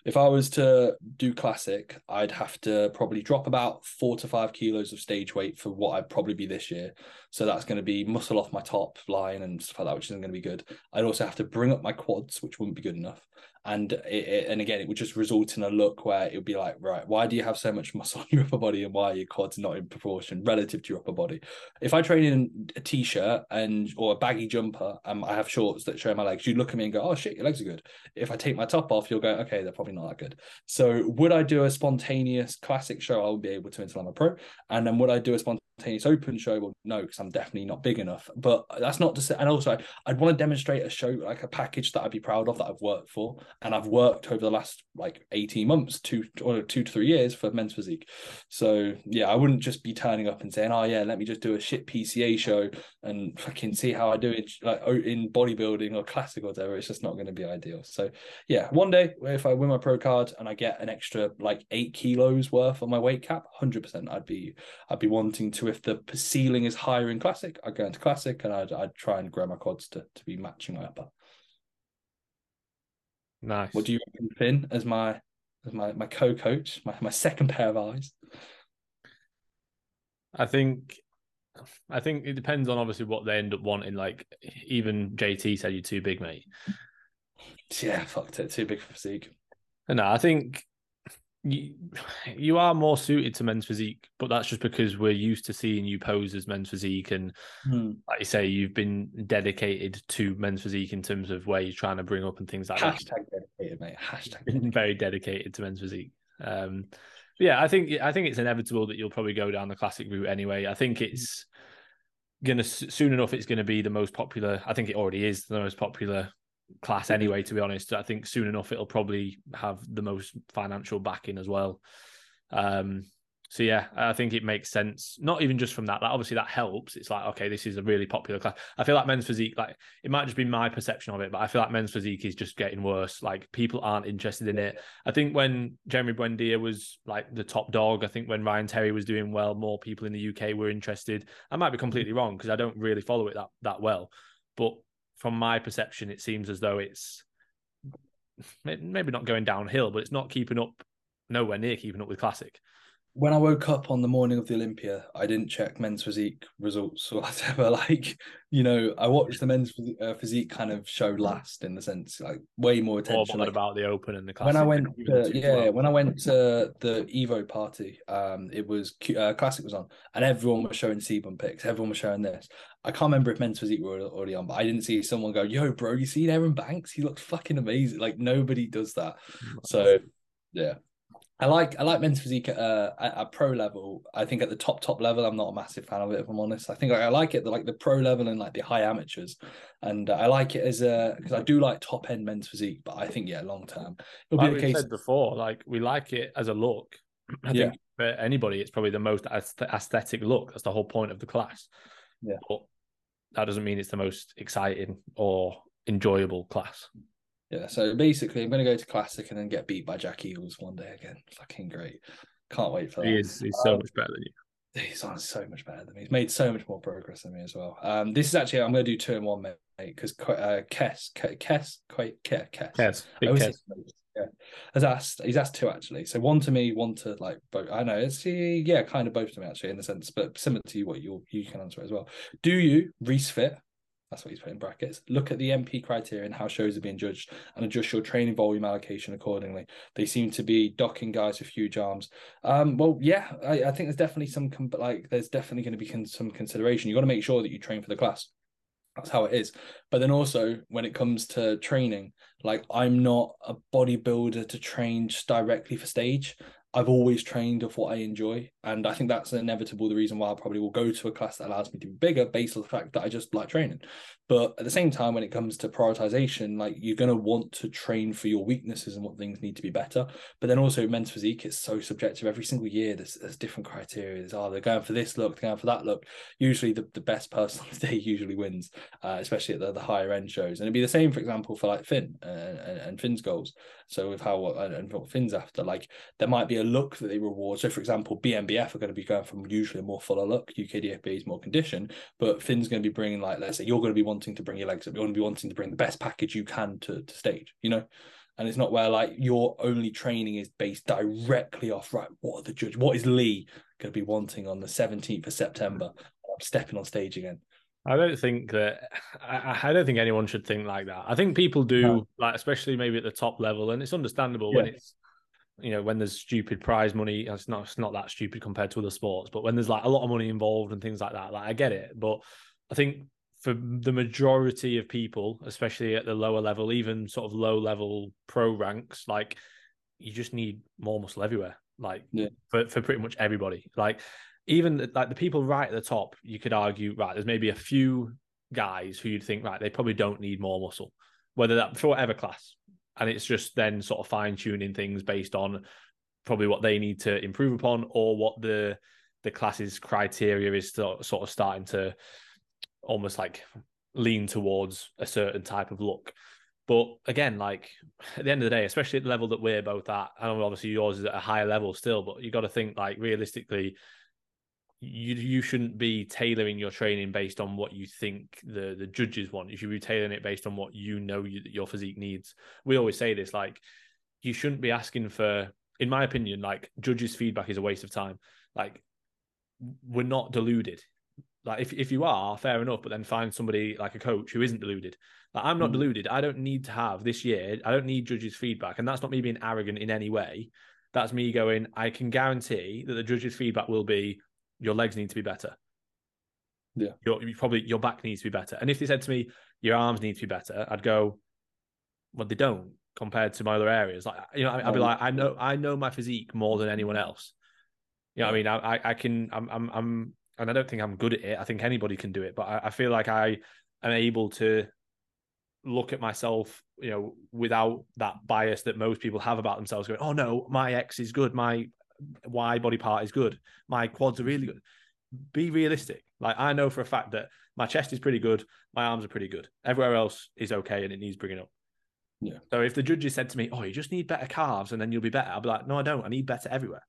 Speaker 2: If I was to do classic, I'd have to probably drop about four to five kilos of stage weight for what I'd probably be this year. So that's going to be muscle off my top line and stuff like that, which isn't going to be good. I'd also have to bring up my quads, which wouldn't be good enough. And it, and again, it would just result in a look where it would be like, right, why do you have so much muscle on your upper body, and why are your quads not in proportion relative to your upper body? If I train in a t-shirt and or a baggy jumper, and I have shorts that show my legs, you look at me and go, oh shit, your legs are good. If I take my top off, you'll go, okay, they're probably not that good. So would I do a spontaneous classic show? I would be able to until I'm a pro. And then would I do a spontaneous open show? Well, no, because I'm definitely not big enough. But that's not to say. And also, I'd want to demonstrate a show like a package that I'd be proud of that I've worked for, and I've worked over the last like 18 months, two or two to three years for men's physique. So yeah, I wouldn't just be turning up and saying, "Oh yeah, let me just do a shit PCA show and fucking see how I do it like in bodybuilding or classic or whatever." It's just not going to be ideal. So yeah, one day if I win my pro card and I get an extra like eight kilos worth on my weight cap, hundred percent, I'd be I'd be wanting to. If the ceiling is higher in classic, I'd go into classic and I'd I'd try and grow my quads to to be matching my upper.
Speaker 1: Nice.
Speaker 2: What do you reckon, Finn, as my as my my co-coach, my my second pair of eyes?
Speaker 1: I think I think it depends on obviously what they end up wanting. Like even JT said you're too big, mate.
Speaker 2: Yeah, fucked it. Too big for physique.
Speaker 1: No, I think you you are more suited to men's physique, but that's just because we're used to seeing you pose as men's physique, and
Speaker 2: Hmm.
Speaker 1: like you say, you've been dedicated to men's physique in terms of where you're trying to bring up and things like that.
Speaker 2: Hashtag dedicated, mate. Hashtag.
Speaker 1: been very dedicated to men's physique. Um, yeah, I think I think it's inevitable that you'll probably go down the classic route anyway. I think it's gonna soon enough. It's going to be the most popular. I think it already is the most popular class anyway. To be honest, I think soon enough it'll probably have the most financial backing as well. Um, so yeah, I think it makes sense. Not even just from that. Like obviously that helps. It's like okay, this is a really popular class. I feel like men's physique, like it might just be my perception of it, but I feel like men's physique is just getting worse. Like people aren't interested in it. I think when Jeremy Buendia was like the top dog, I think when Ryan Terry was doing well, more people in the UK were interested. I might be completely wrong because I don't really follow it that that well, but from my perception, it seems as though it's maybe not going downhill, but it's not keeping up, nowhere near keeping up with classic
Speaker 2: when I woke up on the morning of the Olympia, I didn't check men's physique results or whatever. Like, you know, I watched the men's uh, physique kind of show last in the sense, like, way more attention.
Speaker 1: Like, about the Open and the
Speaker 2: classic. When I went, to, yeah, well. when I went to the Evo party, um, it was uh, classic was on, and everyone was showing CBum pics. Everyone was showing this. I can't remember if men's physique were already on, but I didn't see someone go, "Yo, bro, you seen Erin Banks? He looked fucking amazing." Like nobody does that. So, yeah. I like I like men's physique at, uh, at, pro level. I think at the top top level, I'm not a massive fan of it. If I'm honest, I think I, I like it the, like the pro level and like the high amateurs, and uh, I like it as a because I do like top end men's physique. But I think yeah, long term,
Speaker 1: it'll like be a case. Said before, like we like it as a look. I yeah. think for anybody, it's probably the most aesthetic look. That's the whole point of the class.
Speaker 2: Yeah,
Speaker 1: but that doesn't mean it's the most exciting or enjoyable class.
Speaker 2: Yeah, so basically, I'm going to go to Classic and then get beat by Jack Eagles one day again. Fucking great. Can't wait for that.
Speaker 1: He is, he's so um, much better than you.
Speaker 2: He's on so much better than me. He's made so much more progress than me as well. Um, this is actually I'm going to do two in one, mate, because uh, Kess, Kess, quite Kess,
Speaker 1: Kess, Kess.
Speaker 2: Yeah, has asked. He's asked two actually. So one to me, one to like both. I know it's yeah, kind of both to me actually in the sense, but similar to you, what you you can answer as well. Do you Reese fit? That's what he's put in brackets. Look at the MP criteria and how shows are being judged and adjust your training volume allocation accordingly. They seem to be docking guys with huge arms. Um, well, yeah, I, I think there's definitely some like there's definitely going to be con- some consideration. You got to make sure that you train for the class. That's how it is. But then also when it comes to training, like I'm not a bodybuilder to train directly for stage. I've always trained of what I enjoy. And I think that's inevitable. The reason why I probably will go to a class that allows me to be bigger based on the fact that I just like training. But at the same time, when it comes to prioritization, like you're going to want to train for your weaknesses and what things need to be better. But then also men's physique, it's so subjective. Every single year, there's, there's different criteria. There's, oh, they're going for this look, they're going for that look. Usually the, the best person on the day usually wins, uh, especially at the, the higher end shows. And it'd be the same, for example, for like Finn and, and, and Finn's goals. So with how and, and what Finn's after, like there might be a look that they reward. So for example, BNBF are going to be going from usually a more fuller look. UKDFB is more condition, but Finn's going to be bringing like let's say you're going to be wanting to bring your legs up. You're going to be wanting to bring the best package you can to to stage. You know. And it's not where like your only training is based directly off right. What are the judge? What is Lee going to be wanting on the 17th of September? I'm stepping on stage again.
Speaker 1: I don't think that I, I, don't think anyone should think like that. I think people do, no. like especially maybe at the top level, and it's understandable yeah. when it's you know when there's stupid prize money. It's not it's not that stupid compared to other sports, but when there's like a lot of money involved and things like that, like I get it. But I think for the majority of people, especially at the lower level, even sort of low level pro ranks, like you just need more muscle everywhere. Like yeah. for for pretty much everybody. Like even like the people right at the top, you could argue, right, there's maybe a few guys who you'd think, right, they probably don't need more muscle, whether that for whatever class. And it's just then sort of fine tuning things based on probably what they need to improve upon or what the the class's criteria is to, sort of starting to almost like lean towards a certain type of look. But again, like at the end of the day, especially at the level that we're both at, I know obviously yours is at a higher level still, but you got to think like realistically, you you shouldn't be tailoring your training based on what you think the the judges want. You should be tailoring it based on what you know you, your physique needs. We always say this, like you shouldn't be asking for, in my opinion, like judges' feedback is a waste of time. Like we're not deluded. Like if if you are, fair enough, but then find somebody like a coach who isn't deluded. Like I'm not mm. deluded. I don't need to have this year. I don't need judges' feedback, and that's not me being arrogant in any way. That's me going. I can guarantee that the judges' feedback will be your legs need to be better.
Speaker 2: Yeah.
Speaker 1: Your you probably your back needs to be better. And if they said to me, your arms need to be better, I'd go, well, they don't compared to my other areas. Like you know, I'd be like, I know I know my physique more than anyone else. You know, I mean, I I can I'm I'm I'm and I don't think I'm good at it. I think anybody can do it, but I, I feel like I am able to look at myself, you know, without that bias that most people have about themselves, going, "Oh no, my X is good, my Y body part is good. My quads are really good. Be realistic. Like I know for a fact that my chest is pretty good, my arms are pretty good. Everywhere else is okay and it needs bringing up.
Speaker 2: Yeah.
Speaker 1: So if the judges said to me, "Oh, you just need better calves and then you'll be better," I'd be like, "No, I don't. I need better everywhere."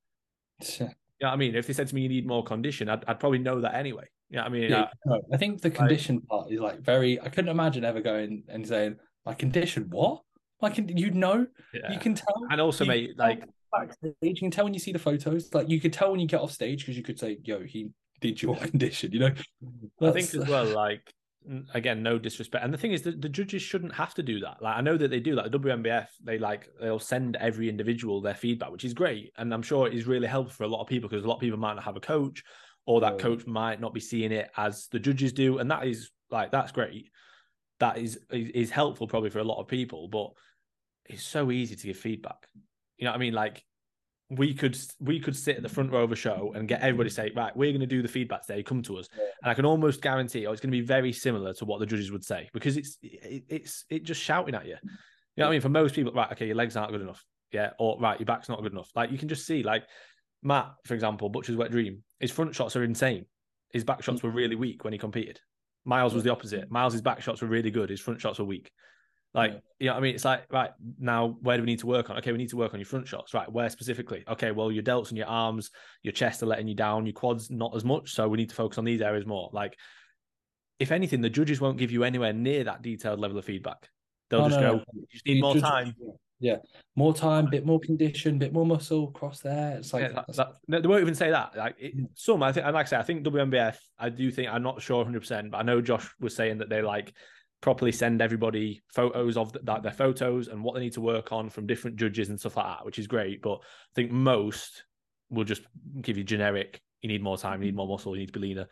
Speaker 2: Yeah.
Speaker 1: You know I mean? If they said to me, "You need more condition," I'd, I'd probably know that anyway. You know I mean?
Speaker 2: Yeah,
Speaker 1: I-
Speaker 2: no, I think the condition part is like very. I couldn't imagine ever going and saying, "My condition, what? Con- you know,
Speaker 1: yeah.
Speaker 2: you can tell."
Speaker 1: and also,
Speaker 2: you
Speaker 1: mate, like
Speaker 2: backstage, you can tell when you see the photos. Like you could tell when you get off stage because you could say, "Yo, he did your condition." You know,
Speaker 1: I think as well, like again, no disrespect. And the thing is that the judges shouldn't have to do that. Like I know that they do. Like the WNBF, they like they'll send every individual their feedback, which is great, and I'm sure it is really helpful for a lot of people because a lot of people might not have a coach, or that
Speaker 2: Yeah.
Speaker 1: coach might not be seeing it as the judges do, and that is like that's great. That is is, is helpful probably for a lot of people, but it's so easy to give feedback. You know what I mean? Like we could we could sit at the front row of a show and get everybody say, right, we're going to do the feedback today. Come to us,
Speaker 2: Yeah.
Speaker 1: and I can almost guarantee, oh, it's going to be very similar to what the judges would say because it's it, it's it just shouting at you. You know what I mean? For most people, right, okay, your legs aren't good enough, yeah, or right, your back's not good enough. Like you can just see, like Matt, for example, Butcher's Wet Dream, his front shots are insane. His back shots mm. were really weak when he competed. Miles was the opposite. Miles's back shots were really good. His front shots were weak. Like,
Speaker 2: Yeah.
Speaker 1: you know I mean? It's like, right, now where do we need to work on? Okay, we need to work on your front shots. Right, where specifically? Okay, well, your delts and your arms, your chest are letting you down, your quads not as much. So we need to focus on these areas more. Like, if anything, the judges won't give you anywhere near that detailed level of feedback. They'll
Speaker 2: Oh,
Speaker 1: just
Speaker 2: no,
Speaker 1: go, you just need more
Speaker 2: just-
Speaker 1: time.
Speaker 2: Yeah, more time, bit more condition, bit more muscle across there. It's like
Speaker 1: Yeah, that- that- no, they won't even say that. Like it,
Speaker 2: Mm.
Speaker 1: some, I think, and like I say, I think WNBF. I do think I'm not sure 100, percent but I know Josh was saying that they like properly send everybody photos of th- that their photos and what they need to work on from different judges and stuff like that, which is great. But I think most will just give you generic. You need more time. You need more muscle. You need to be leaner.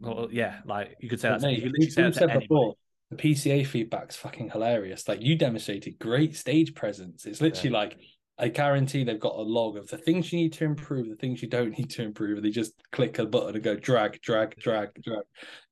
Speaker 1: Well, yeah, like you could say that.
Speaker 2: We've-
Speaker 1: say that to
Speaker 2: said
Speaker 1: anybody.
Speaker 2: before, the PCA feedback's fucking hilarious. Like you demonstrated great stage presence. It's literally like I guarantee they've got a log of the things you need to improve, the things you don't need to improve. They just click a button and go drag, drag, drag, drag.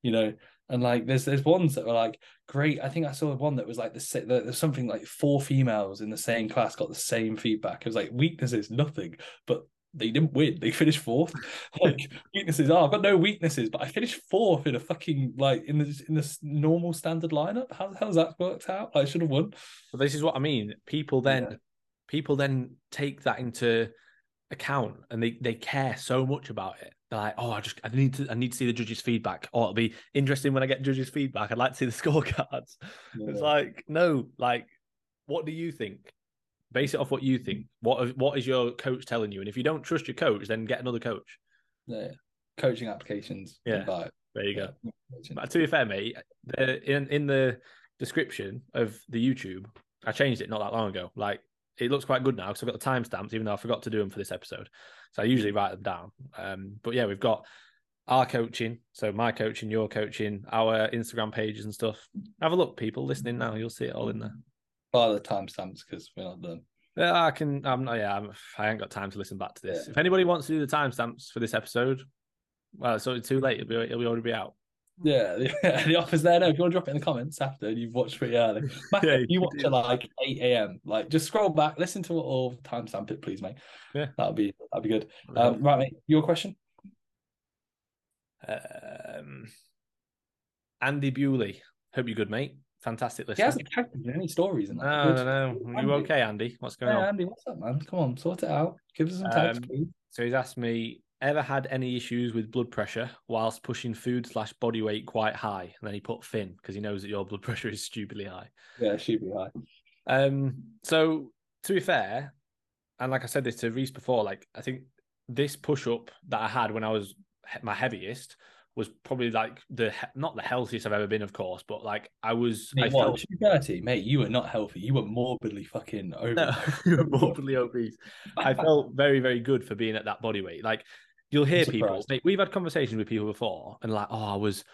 Speaker 2: You know, and like there's there's ones that were like great. I think I saw one that was like the the- there's something like four females in the same class got the same feedback. It was like weaknesses, nothing, but they didn't win. They finished fourth. Like weaknesses. Oh, I've got no weaknesses, but I finished fourth in a fucking like in the in the normal standard lineup. How the hell's that worked out? I should have won.
Speaker 1: But this is what I mean. People then
Speaker 2: Yeah.
Speaker 1: people then take that into account and they they care so much about it. They're like, oh, I just I need to I need to see the judges' feedback. Oh, it'll be interesting when I get judges' feedback. I'd like to see the scorecards. It's like, no, like, what do you think? Base it off what you think. What what is your coach telling you? And if you don't trust your coach, then get another coach.
Speaker 2: yeah. coaching applications.
Speaker 1: Yeah. There you go.
Speaker 2: Yeah.
Speaker 1: But to be fair, mate, the, in in the description of the YouTube, I changed it not that long ago. Like it looks quite good now because I've got the timestamps, even though I forgot to do them for this episode. So I usually write them down. Um, but yeah, we've got our coaching, so my coaching, your coaching, our Instagram pages and stuff. Have a look, people listening now. You'll see it all in there.
Speaker 2: By the timestamps because we're not done.
Speaker 1: Yeah, I can. I'm not. Yeah, I'm, I ain't got time to listen back to this.
Speaker 2: Yeah.
Speaker 1: If anybody wants to do the timestamps for this episode, well, it's already too late. It'll be, it'll be already be out.
Speaker 2: Yeah, the, the offer's there now. If you want to drop it in the comments after you've watched pretty early, Matt,
Speaker 1: Yeah,
Speaker 2: if you
Speaker 1: you
Speaker 2: watch at like eight a.m. Like just scroll back, listen to it all, timestamp it, please, mate.
Speaker 1: Yeah.
Speaker 2: that'd be that'd be good. Um, right, mate. Your question?
Speaker 1: Um, Andy Bewley. Hope you're good, mate. Fantastic
Speaker 2: He
Speaker 1: listener.
Speaker 2: hasn't tagged any stories in that.
Speaker 1: No, no, no. Are you
Speaker 2: Andy.
Speaker 1: okay, Andy? What's going
Speaker 2: Hey,
Speaker 1: on?
Speaker 2: Andy, what's up, man? Come on, sort it out. Give us some text,
Speaker 1: Um,
Speaker 2: please.
Speaker 1: So he's asked me, ever had any issues with blood pressure whilst pushing food slash body weight quite high? And then he put thin because he knows that your blood pressure is stupidly high.
Speaker 2: Yeah, she'd be high.
Speaker 1: Um, so to be fair, and like I said this to Reese before, like I think this push up that I had when I was he- my heaviest was probably like the he- not the healthiest I've ever been, of course, but like I was, I
Speaker 2: what,
Speaker 1: felt
Speaker 2: 230? Mate, you were not healthy. You were morbidly fucking over.
Speaker 1: no, morbidly obese. I felt very, very good for being at that body weight. Like you'll hear people, mate, we've had conversations with people before, and like, oh, I was,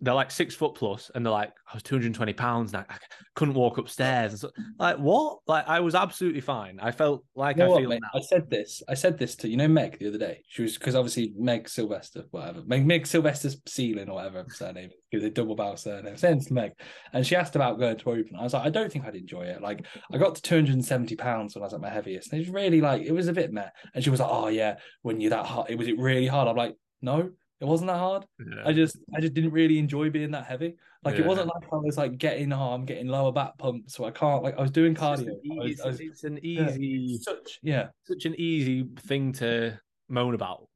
Speaker 1: they're like six foot plus, and they're like, oh, I was 220 pounds, and I, I couldn't walk upstairs. And so, like, what? Like, I was absolutely fine. I felt like
Speaker 2: You know
Speaker 1: I
Speaker 2: what,
Speaker 1: feel
Speaker 2: mate?
Speaker 1: now.
Speaker 2: I said this. I said this to you know Meg the other day. She was because obviously Meg Sylvester, whatever. Meg, Meg Sylvester's ceiling or whatever her surname because they double barrel surname. To Meg, and she asked about going to open. I was like, I don't think I'd enjoy it. Like I got to 270 pounds when I was at my heaviest, and it was really like it was a bit meh. And she was like, Oh yeah, when you're that hard, it was it really hard. I'm like, no, it wasn't that hard.
Speaker 1: Yeah.
Speaker 2: I just I just didn't really enjoy being that heavy. Like it wasn't like I was like getting I'm getting lower back pumps, so I can't like I was doing
Speaker 1: It's
Speaker 2: cardio.
Speaker 1: an
Speaker 2: I was-
Speaker 1: easy-
Speaker 2: was-
Speaker 1: it's an
Speaker 2: yeah.
Speaker 1: easy,
Speaker 2: such yeah.
Speaker 1: such an easy thing to moan about.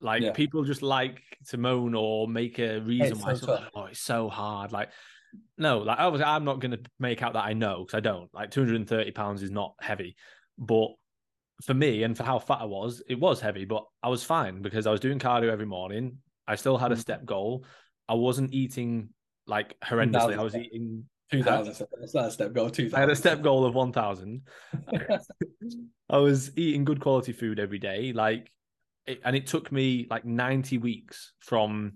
Speaker 1: Like
Speaker 2: Yeah.
Speaker 1: people just like to moan or make a reason
Speaker 2: It's
Speaker 1: why
Speaker 2: so tough.
Speaker 1: oh it's so hard. Like no, like obviously I'm not gonna make out that I know because I don't. Like 230 pounds is not heavy, but for me and for how fat I was, it was heavy, but I was fine because I was doing cardio every morning. I still had a
Speaker 2: Mm.
Speaker 1: step goal. I wasn't eating like horrendously. I was eating.
Speaker 2: Two thousand. That's not a step goal. Two thousand.
Speaker 1: I had a step goal of 1,000. I was eating good quality food every day, like, it, and it took me like 90 weeks from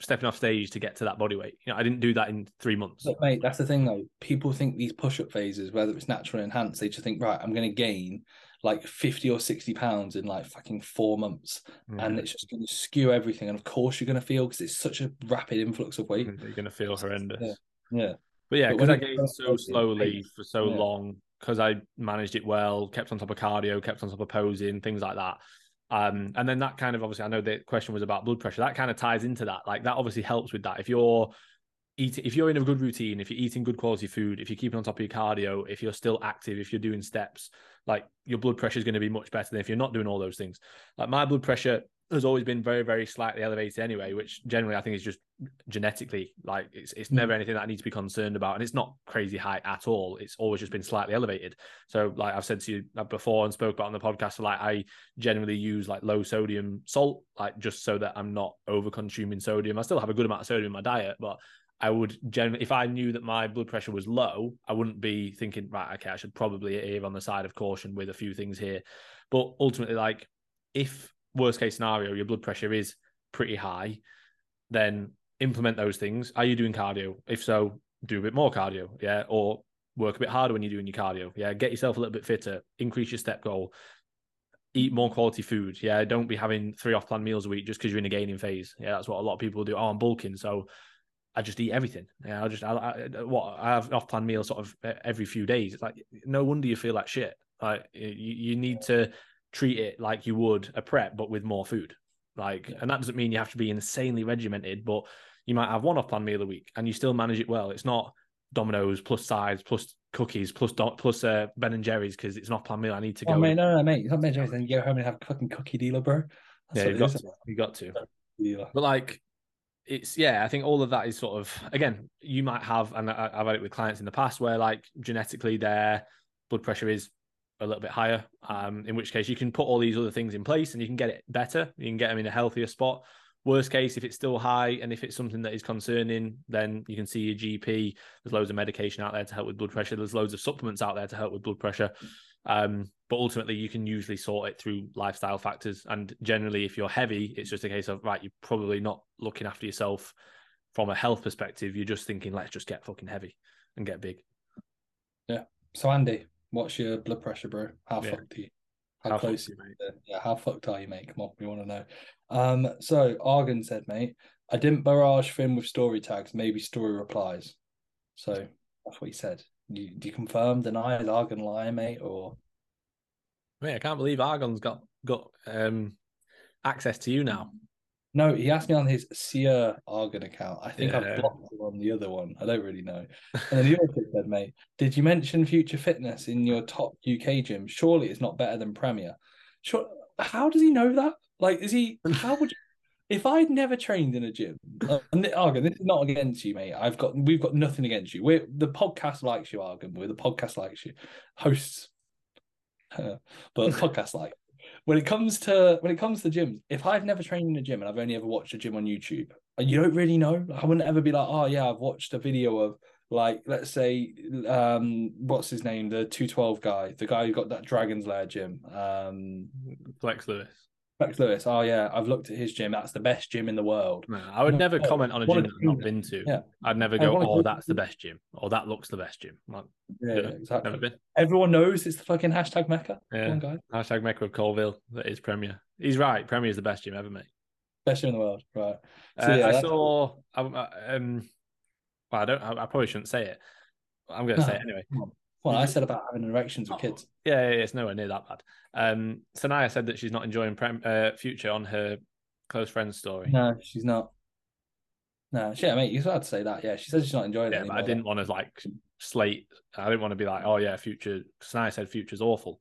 Speaker 1: stepping off stage to get to that body weight. You know, I didn't do that in three months.
Speaker 2: Look, mate, that's the thing though. People think these push-up phases, whether it's natural or enhanced, they just think, right, I'm going to gain like 50 or 60 pounds in like fucking four months, and
Speaker 1: Mhm.
Speaker 2: it's just going to skew everything. And of course, you're going to feel because it's such a rapid influx of weight.
Speaker 1: you're gonna feel horrendous.
Speaker 2: Yeah. Yeah,
Speaker 1: But yeah, because I gained so slowly for so
Speaker 2: yeah.
Speaker 1: long, because I managed it well, kept on top of cardio, kept on top of posing, things like that. Um, and then that kind of obviously, I know the question was about blood pressure. That kind of ties into that. Like that obviously helps with that. If you're eating, if you're in a good routine, if you're eating good quality food, if you're keeping on top of your cardio, if you're still active, if you're doing steps, like your blood pressure is going to be much better than if you're not doing all those things. Like my blood pressure has always been very, very slightly elevated anyway, which generally I think is just genetically like it's it's never mm. anything that I need to be concerned about, and it's not crazy high at all. It's always just been slightly elevated. So like I've said to you before and spoke about on the podcast, like I generally use like low sodium salt, like just so that I'm not over consuming sodium. I still have a good amount of sodium in my diet, but I would generally, if I knew that my blood pressure was low, I wouldn't be thinking, right, okay, I should probably err on the side of caution with a few things here. But ultimately, like, if worst case scenario, your blood pressure is pretty high, then implement those things. Are you doing cardio? If so, do a bit more cardio, yeah, or work a bit harder when you're doing your cardio, yeah. Get yourself a little bit fitter, increase your step goal, eat more quality food, yeah. Don't be having three off-plan meals a week just because you're in a gaining phase, yeah. That's what a lot of people do. Oh, I'm bulking, so I just eat everything. Yeah, I just I, I, what I have off-plan meals sort of every few days. It's like no wonder you feel like shit. Like you, you need to treat it like you would a prep, but with more food. Like,
Speaker 2: Yeah.
Speaker 1: and that doesn't mean you have to be insanely regimented, but you might have one off-plan meal a week and you still manage it well. It's not Domino's plus sides plus cookies plus do- plus uh, Ben and Jerry's because it's an off-plan meal. I need to go.
Speaker 2: Oh, mate, no, no, mate. It's not mentioned anything. You go home and have a fucking cookie dealer, bro.
Speaker 1: yeah, you've got to. You got to. But like, it's yeah. I think all of that is sort of again. You might have, and I, I've had it with clients in the past where like genetically their blood pressure is a little bit higher. Um, in which case you can put all these other things in place and you can get it better. You can get them in a healthier spot. Worst case, if it's still high and if it's something that is concerning, then you can see your GP. There's loads of medication out there to help with blood pressure. There's loads of supplements out there to help with blood pressure. Um, but ultimately, you can usually sort it through lifestyle factors. And generally, if you're heavy, it's just a case of right, you're probably not looking after yourself from a health perspective. You're just thinking, let's just get fucking heavy and get big. Yeah.
Speaker 2: So Andy, what's your blood pressure, bro? How
Speaker 1: Yeah.
Speaker 2: fucked are you? How,
Speaker 1: How
Speaker 2: close?
Speaker 1: you, mate?
Speaker 2: yeah, how fucked are you, mate? Come on, we want to know. Um, so Argan said, mate, I didn't barrage Finn with story tags, maybe story replies. So that's what he said. You, do you confirm, deny, is Argan lying, mate, or
Speaker 1: Mate, I can't believe Argon's got got um access to you now.
Speaker 2: no? He asked me on his Sear Argon account. I think
Speaker 1: Yeah.
Speaker 2: I've blocked him on the other one. I don't really know. And then he also said, mate, did you mention Future Fitness in your top UK gym? Surely it's not better than Premier. Sure. How does he know that? Like, is he? How would you? If I'd never trained in a gym, uh, and Argan, this is not against you, mate. I've got, we've got nothing against you. We're the podcast likes you, Argan. We're the podcast likes you, hosts, but podcast like. When it comes to when it comes to gyms, if I've never trained in a gym and I've only ever watched a gym on YouTube, you don't really know. I wouldn't ever be like, oh yeah, I've watched a video of like let's say um what's his name, the two twelve guy, the guy who got that Dragon's Lair gym. Um
Speaker 1: Flex Lewis.
Speaker 2: Rex Lewis. Oh yeah, I've looked at his gym. That's the best gym in the world.
Speaker 1: No, I would
Speaker 2: No,
Speaker 1: never
Speaker 2: no,
Speaker 1: comment on a gym that I've not been to.
Speaker 2: yeah.
Speaker 1: I'd never go, oh, that's the best gym, or that looks the best gym. Like,
Speaker 2: Yeah,
Speaker 1: Yeah,
Speaker 2: exactly. Everyone knows it's the fucking hashtag Mecca.
Speaker 1: Yeah.
Speaker 2: on, guys.
Speaker 1: Hashtag Mecca of Coalville. That is Premier. He's right. Premier is the best gym ever, mate.
Speaker 2: Best gym in the world. Right. So,
Speaker 1: Uh,
Speaker 2: yeah,
Speaker 1: I saw. I, I- um, well, I don't. I, I probably shouldn't say it. I'm going to say it anyway.
Speaker 2: What I said about having erections with kids.
Speaker 1: Yeah, yeah, yeah, it's nowhere near that bad. Um, Sanaya said that she's not enjoying prem, uh, future on her close friends story.
Speaker 2: No, she's not. No, shit, mate. You're allowed to say that. Yeah, she says she's not enjoying it
Speaker 1: Yeah, but. I didn't want to like slate. I didn't want to be like, oh yeah, future. Sanaya said future's awful.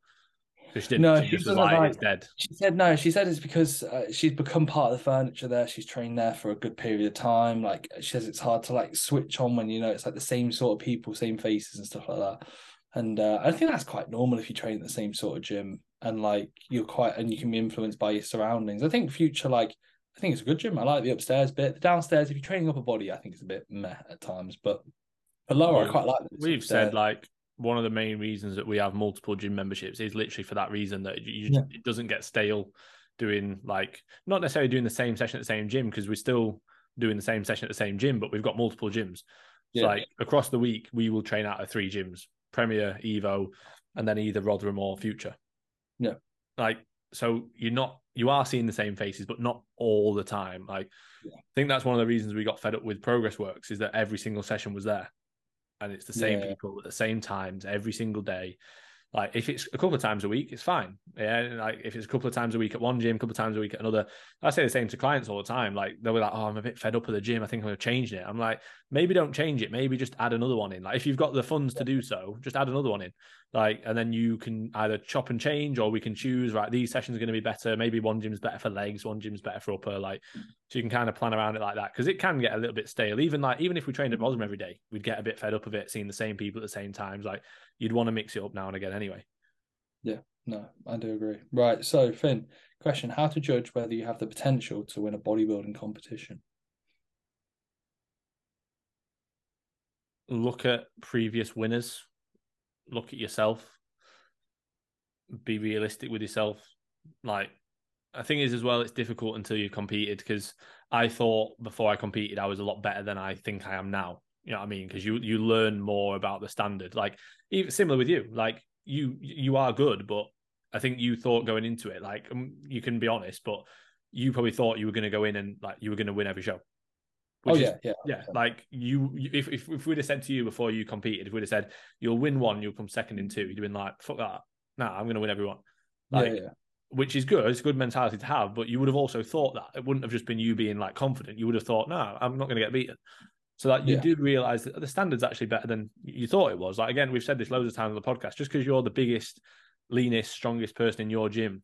Speaker 1: She didn't.
Speaker 2: No,
Speaker 1: she
Speaker 2: she
Speaker 1: was like- it's dead.
Speaker 2: She said no. She said it's because uh, she's become part of the furniture there. She's trained there for a good period of time. Like she says, it's hard to like switch on when you know it's like the same sort of people, same faces and stuff like that. And uh, I think that's quite normal if you train at the same sort of gym and like you're quite and you can be influenced by your surroundings. I think future like I think it's a good gym. I like the upstairs bit. The downstairs, if you're training up a body, I think it's a bit meh at times. But for lower, I quite like.
Speaker 1: We've said like one of the main reasons that we have multiple gym memberships is literally for that reason that you,
Speaker 2: Yeah.
Speaker 1: it doesn't get stale doing like not necessarily doing the same session at the same gym because we're still doing the same session at the same gym, but we've got multiple gyms. So like across the week, we will train out of three gyms: Premier, Evo, and then either Rotherham or Future.
Speaker 2: Yeah.
Speaker 1: Like so, you're not you are seeing the same faces, but not all the time. Like
Speaker 2: Yeah.
Speaker 1: I think that's one of the reasons we got fed up with Progress Works is that every single session was there, and it's the same
Speaker 2: Yeah.
Speaker 1: people at the same times every single day. Like if it's a couple of times a week, it's fine. Yeah, like if it's a couple of times a week at one gym, a couple of times a week at another. I say the same to clients all the time. Like they were like, "Oh, I'm a bit fed up with the gym. I think I'm going to change it." I'm like, maybe don't change it. Maybe just add another one in. Like if you've got the funds to do so, just add another one in. Like and then you can either chop and change, or we can choose. Right, these sessions are going to be better. Maybe one gym's better for legs, one gym's better for upper. Like so you can kind of plan around it like that because it can get a little bit stale. Even like even if we trained at mm-hmm. Rotherham every day, we'd get a bit fed up of it, seeing the same people at the same times. Like you'd want to mix it up now and again anyway.
Speaker 2: Yeah, no, I do agree. Right. So, Finn, question How to judge whether you have the potential to win a bodybuilding competition?
Speaker 1: Look at previous winners, look at yourself, be realistic with yourself. Like, I think is as well, it's difficult until you've competed because I thought before I competed I was a lot better than I think I am now. You know what I mean? Because you you learn more about the standard. Like even similar with you, like you you are good, but I think you thought going into it, like um, you can be honest, but you probably thought you were going to go in and like you were going to win every show.
Speaker 2: Oh,
Speaker 1: Which is
Speaker 2: yeah. Yeah.
Speaker 1: yeah, like you, you- if, if if we'd have said to you before you competed, if we'd have said you'll win one, you'll come second in two, you'd have been like, "Fuck that! Nah, I'm going to win everyone." Like,
Speaker 2: yeah. Yeah.
Speaker 1: which is good. It's a good mentality to have, but you would have also thought that it wouldn't have just been you being like confident. You would have thought, "No, I'm not going to get beaten." So that you
Speaker 2: Yeah.
Speaker 1: do realize that the standard's actually better than you thought it was. Like again, we've said this loads of times on the podcast. Just because you're the biggest, leanest, strongest person in your gym,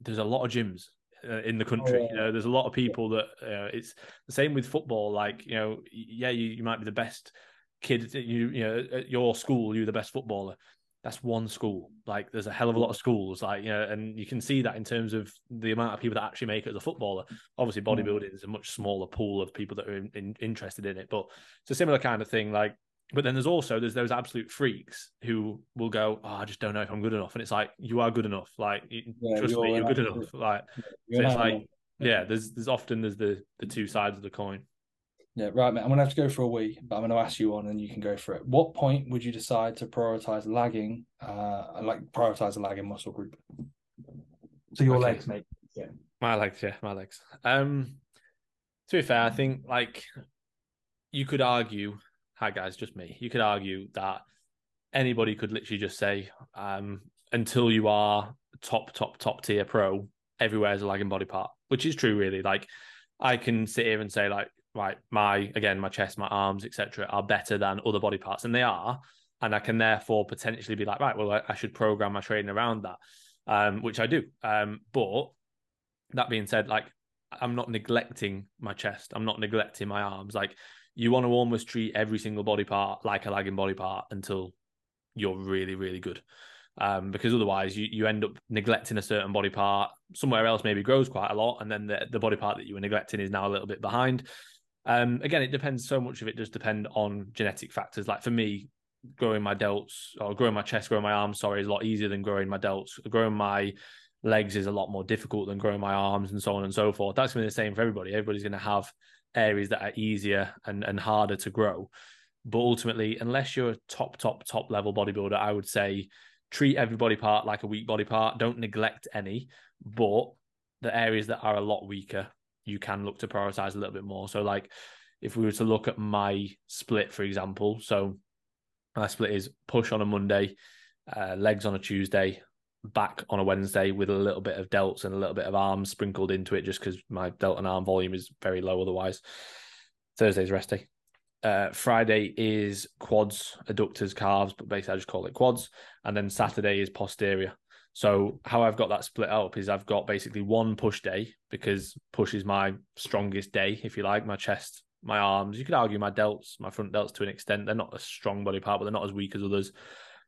Speaker 1: there's a lot of gyms uh, in the country.
Speaker 2: yeah.
Speaker 1: You know, there's a lot of people that uh, it's the same with football. Like you know, yeah, you, you might be the best kid. You you know, at your school, you're the best footballer. That's one school. Like there's a hell of a lot of schools. Like you know, and you can see that in terms of the amount of people that actually make it as a footballer. Obviously,
Speaker 2: Mm.
Speaker 1: bodybuilding is a much smaller pool of people that are in, in- interested in it, but it's a similar kind of thing. Like, but then there's also there's those absolute freaks who will go, "Oh, I just don't know if I'm good enough," and it's like you are good enough. Like,
Speaker 2: Yeah,
Speaker 1: trust
Speaker 2: you're
Speaker 1: me, you're good enough. Like,
Speaker 2: You're
Speaker 1: so it's like,
Speaker 2: animal.
Speaker 1: yeah, there's there's often there's the the two sides of the coin.
Speaker 2: Yeah, right, mate. I'm gonna have to go for a wee, but I'm gonna ask you one, and you can go for it. What point would you decide to prioritize lagging, uh, like prioritize a lagging muscle group? So your
Speaker 1: Okay.
Speaker 2: legs, mate. Yeah.
Speaker 1: My legs, yeah, my legs. Um, to be fair, I think like you could argue, hi guys, just me. You could argue that anybody could literally just say, um, until you are top, top, top tier pro, everywhere is a lagging body part, which is true, really. Like I can sit here and say, like, right, my again, my chest, my arms, etc., are better than other body parts, and they are, and I can therefore potentially be like, right, well, I, I should program my training around that, um, which I do. Um, but that being said, like I'm not neglecting my chest. I'm not neglecting my arms. Like you want to almost treat every single body part like a lagging body part until you're really, really good. Um, because otherwise you, you end up neglecting a certain body part. Somewhere else maybe grows quite a lot, and then the, the body part that you were neglecting is now a little bit behind. Um, again, it depends. So much of it does depend on genetic factors. Like for me, growing my delts or growing my chest, growing my arms, sorry, is a lot easier than growing my delts. Growing my legs is a lot more difficult than growing my arms and so on and so forth. That's going to be the same for everybody. Everybody's going to have areas that are easier and, and harder to grow. But ultimately, unless you're a top, top, top level bodybuilder, I would say treat every body part like a weak body part. Don't neglect any, but the areas that are a lot weaker, you can look to prioritize a little bit more. So, like if we were to look at my split, for example, so my split is push on a Monday, uh, legs on a Tuesday, back on a Wednesday with a little bit of delts and a little bit of arms sprinkled into it just because my delt and arm volume is very low otherwise. Thursday's rest day. Uh, Friday is quads, adductors, calves, but basically I just call it quads. And then Saturday is posterior. So how I've got that split up is I've got basically one push day because push is my strongest day, if you like, my chest, my arms. You could argue my delts, my front delts to an extent. They're not a strong body part, but they're not as weak as others.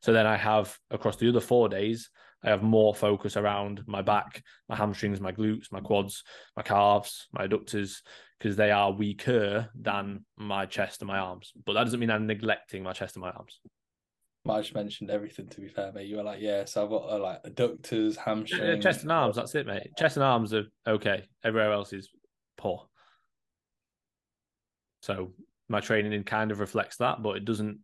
Speaker 1: So then I have across the other four days, I have more focus around my back, my hamstrings, my glutes, my quads, my calves, my adductors, because they are weaker than my chest and my arms. But that doesn't mean I'm neglecting my chest and my arms.
Speaker 2: I just mentioned everything. To be fair, mate, you were like, yeah. So I've got uh, like adductors, hamstrings,
Speaker 1: yeah, chest and arms. That's it, mate. Chest and arms are okay. Everywhere else is poor. So my training kind of reflects that, but it doesn't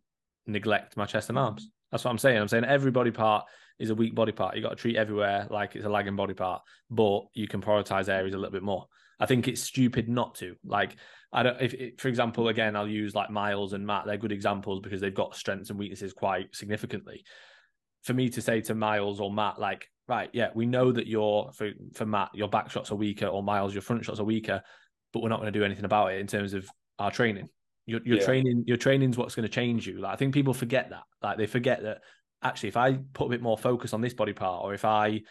Speaker 1: neglect my chest and arms. That's what I'm saying. I'm saying every body part is a weak body part. You got to treat everywhere like it's a lagging body part, but you can prioritize areas a little bit more. I think it's stupid not to. Like, I don't. If, for example, again, I'll use like Miles and Matt. They're good examples because they've got strengths and weaknesses quite significantly. For me to say to Miles or Matt, like, right, yeah, we know that your for for Matt, your back shots are weaker, or Miles, your front shots are weaker, but we're not going to do anything about it in terms of our training. Your, your yeah. training, your training is what's going to change you. Like I think people forget that. Like they forget that actually, if I put a bit more focus on this body part, or if I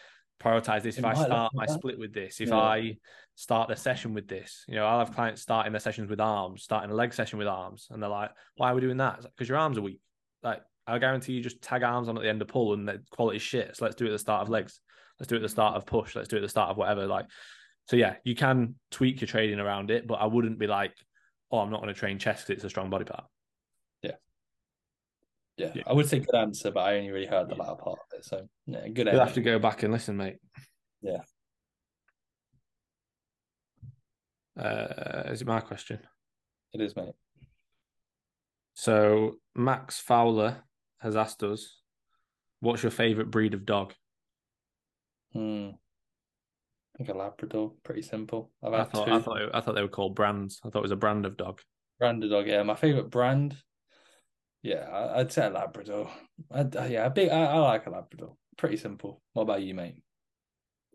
Speaker 1: prioritize this, it if I start my that. split with this, if yeah. I start the session with this, you know, I'll have clients starting their sessions with arms, starting a leg session with arms, and they're like, "Why are we doing that?" Because like, your arms are weak. Like I guarantee you, just tag arms on at the end of pull, and the quality shit. So let's do it at the start of legs. Let's do it at the start of push. Let's do it at the start of whatever. Like, so yeah, you can tweak your training around it, but I wouldn't be like, oh, I'm not going to train chest because it's a strong body part.
Speaker 2: Yeah. yeah. yeah. I would say good answer, but I only really heard the latter part of it. So yeah, good.
Speaker 1: You'll have to go back and listen, mate.
Speaker 2: Yeah.
Speaker 1: Uh, is it my question?
Speaker 2: It is, mate.
Speaker 1: So Max Fowler has asked us, "What's your favorite breed of dog?"
Speaker 2: Hmm. I think a Labrador, pretty simple.
Speaker 1: I've I thought, two. I thought, I thought they were called brands. I thought it was a brand of dog.
Speaker 2: Brand of dog, yeah. My favorite brand, yeah, I'd say a Labrador. I'd, uh, yeah, a big. I, I like a Labrador. Pretty simple. What about you, mate?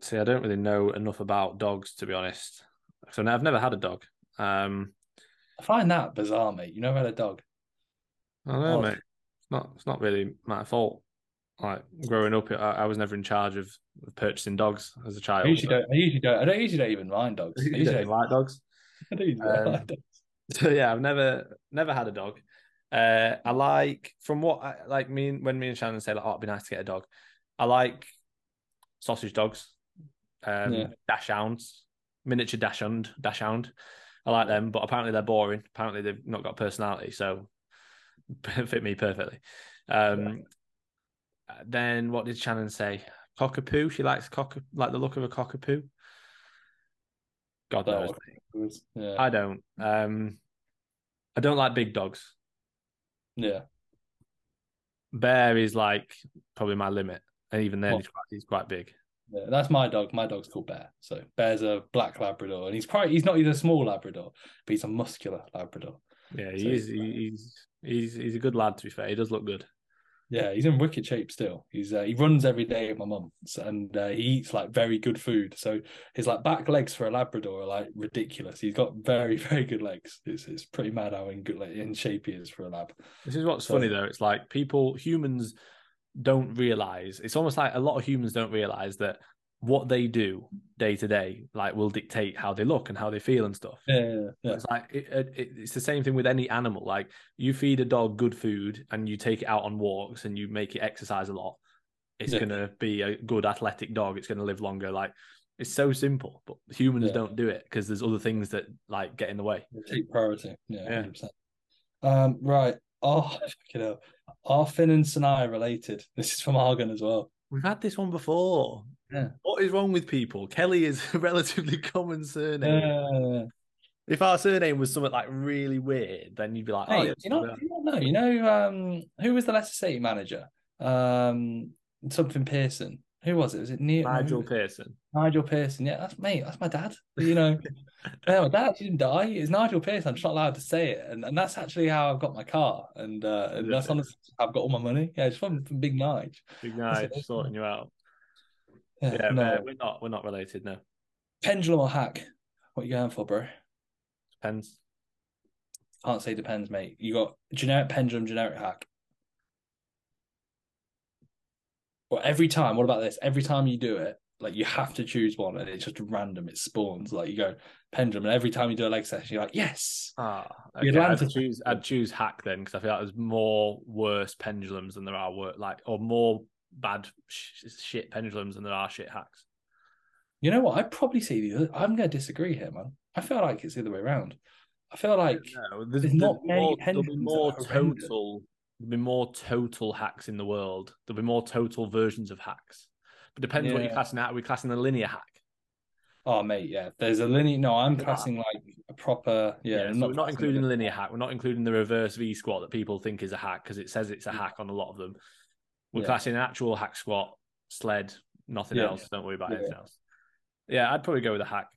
Speaker 1: See, I don't really know enough about dogs to be honest. So I've never had a dog. Um,
Speaker 2: I find that bizarre, mate. You never had a dog.
Speaker 1: I know, mate. It's not. It's not really my fault like growing up, I, I, was never in charge of purchasing dogs as a child.
Speaker 2: I usually don't. I usually don't. I don't usually don't even mind dogs.
Speaker 1: I usually don't like dogs. I don't um, like dogs. So yeah, I've never never had a dog. Uh, I like from what I like me when me and Shannon say like, oh, it'd be nice to get a dog. I like sausage dogs, um, yeah. dachshunds, miniature dash hound. I like them, but apparently they're boring. Apparently they've not got personality, so fit me perfectly. Um, then what did Shannon say? Cockapoo. She likes cock like the look of a cockapoo. God knows. Yeah. I don't. Um, I don't like big dogs.
Speaker 2: Yeah.
Speaker 1: Bear is like probably my limit, and even then, he's quite, he's quite big.
Speaker 2: Yeah, that's my dog. My dog's called Bear. So Bear's a black Labrador, and he's quite. He's not even a small Labrador, but he's a muscular Labrador.
Speaker 1: Yeah, he so is. Uh, he's, he's he's a good lad. To be fair, he does look good.
Speaker 2: Yeah, he's in wicked shape still. He's uh, he runs every day with my mum, and uh, he eats like very good food. So his like back legs for a Labrador are like ridiculous. He's got very very good legs. It's it's pretty mad how in good like, in shape he is for a lab.
Speaker 1: This is what's so, funny though. It's like people humans don't realize. It's almost like a lot of humans don't realize that what they do day to day like will dictate how they look and how they feel and stuff.
Speaker 2: Yeah, yeah, yeah.
Speaker 1: it's like it, it, it's the same thing with any animal. Like you feed a dog good food and you take it out on walks and you make it exercise a lot it's yeah. going to be a good athletic dog. It's going to live longer. Like it's so simple but humans don't do it because there's other things that like get in the way.
Speaker 2: Take priority. Yeah, yeah. um right. Oh you know are Finn and Sinai related. This is from Argon as well.
Speaker 1: We've had this one before
Speaker 2: Yeah.
Speaker 1: What is wrong with people? Kelly is a relatively common surname.
Speaker 2: Uh,
Speaker 1: If our surname was something like really weird, then you'd be like, oh,
Speaker 2: hey,
Speaker 1: yeah,
Speaker 2: you know, you know, you know, um, who was the Leicester City manager? Um, something Pearson. Who was it? Was it Neil?
Speaker 1: Nigel Pearson.
Speaker 2: Nigel Pearson. Yeah, that's me. That's my dad. You know, yeah, my dad didn't die. It's Nigel Pearson. I'm just not allowed to say it, and, and that's actually how I've got my car, and uh, and that's honestly how I've got all my money. Yeah, it's from, from Big Nige.
Speaker 1: Big Nige sorting you out.
Speaker 2: Yeah,
Speaker 1: Yeah,
Speaker 2: no.
Speaker 1: we're not we're not related, no.
Speaker 2: Pendulum or hack? What you going for, bro?
Speaker 1: Depends.
Speaker 2: Can't say depends, mate. You got generic pendulum, generic hack. Well, every time, what about this? Every time you do it, like you have to choose one and it's just random, it spawns. Like you go pendulum, and every time you do a leg session, you're like, yes.
Speaker 1: Ah, okay. I'd
Speaker 2: Atlantis-
Speaker 1: choose I'd choose hack then because I feel like there's more worse pendulums than there are wor- like or more bad sh- shit pendulums and there are shit hacks.
Speaker 2: You know what? I'd probably say the other. I'm going to disagree here, man. I feel like it's the other way around. I feel like
Speaker 1: No, there's,
Speaker 2: there's not many
Speaker 1: more, there'll be more
Speaker 2: that are horrendous.
Speaker 1: total there'll be more total hacks in the world. There'll be more total versions of hacks. But depends what you're
Speaker 2: Yeah.
Speaker 1: classing out. Are we classing a linear hack?
Speaker 2: Oh, mate, yeah. There's a linear. No, I'm
Speaker 1: Yeah.
Speaker 2: classing like a proper. Yeah,
Speaker 1: so
Speaker 2: I'm
Speaker 1: we're not including the linear hack. We're not including the reverse V squat that people think is a hack because it says it's a mm. hack on a lot of them. We're
Speaker 2: Yeah.
Speaker 1: classing an actual hack squat, sled, nothing
Speaker 2: Yeah.
Speaker 1: else. Don't worry about
Speaker 2: Yeah.
Speaker 1: anything else. Yeah, I'd probably go with a hack.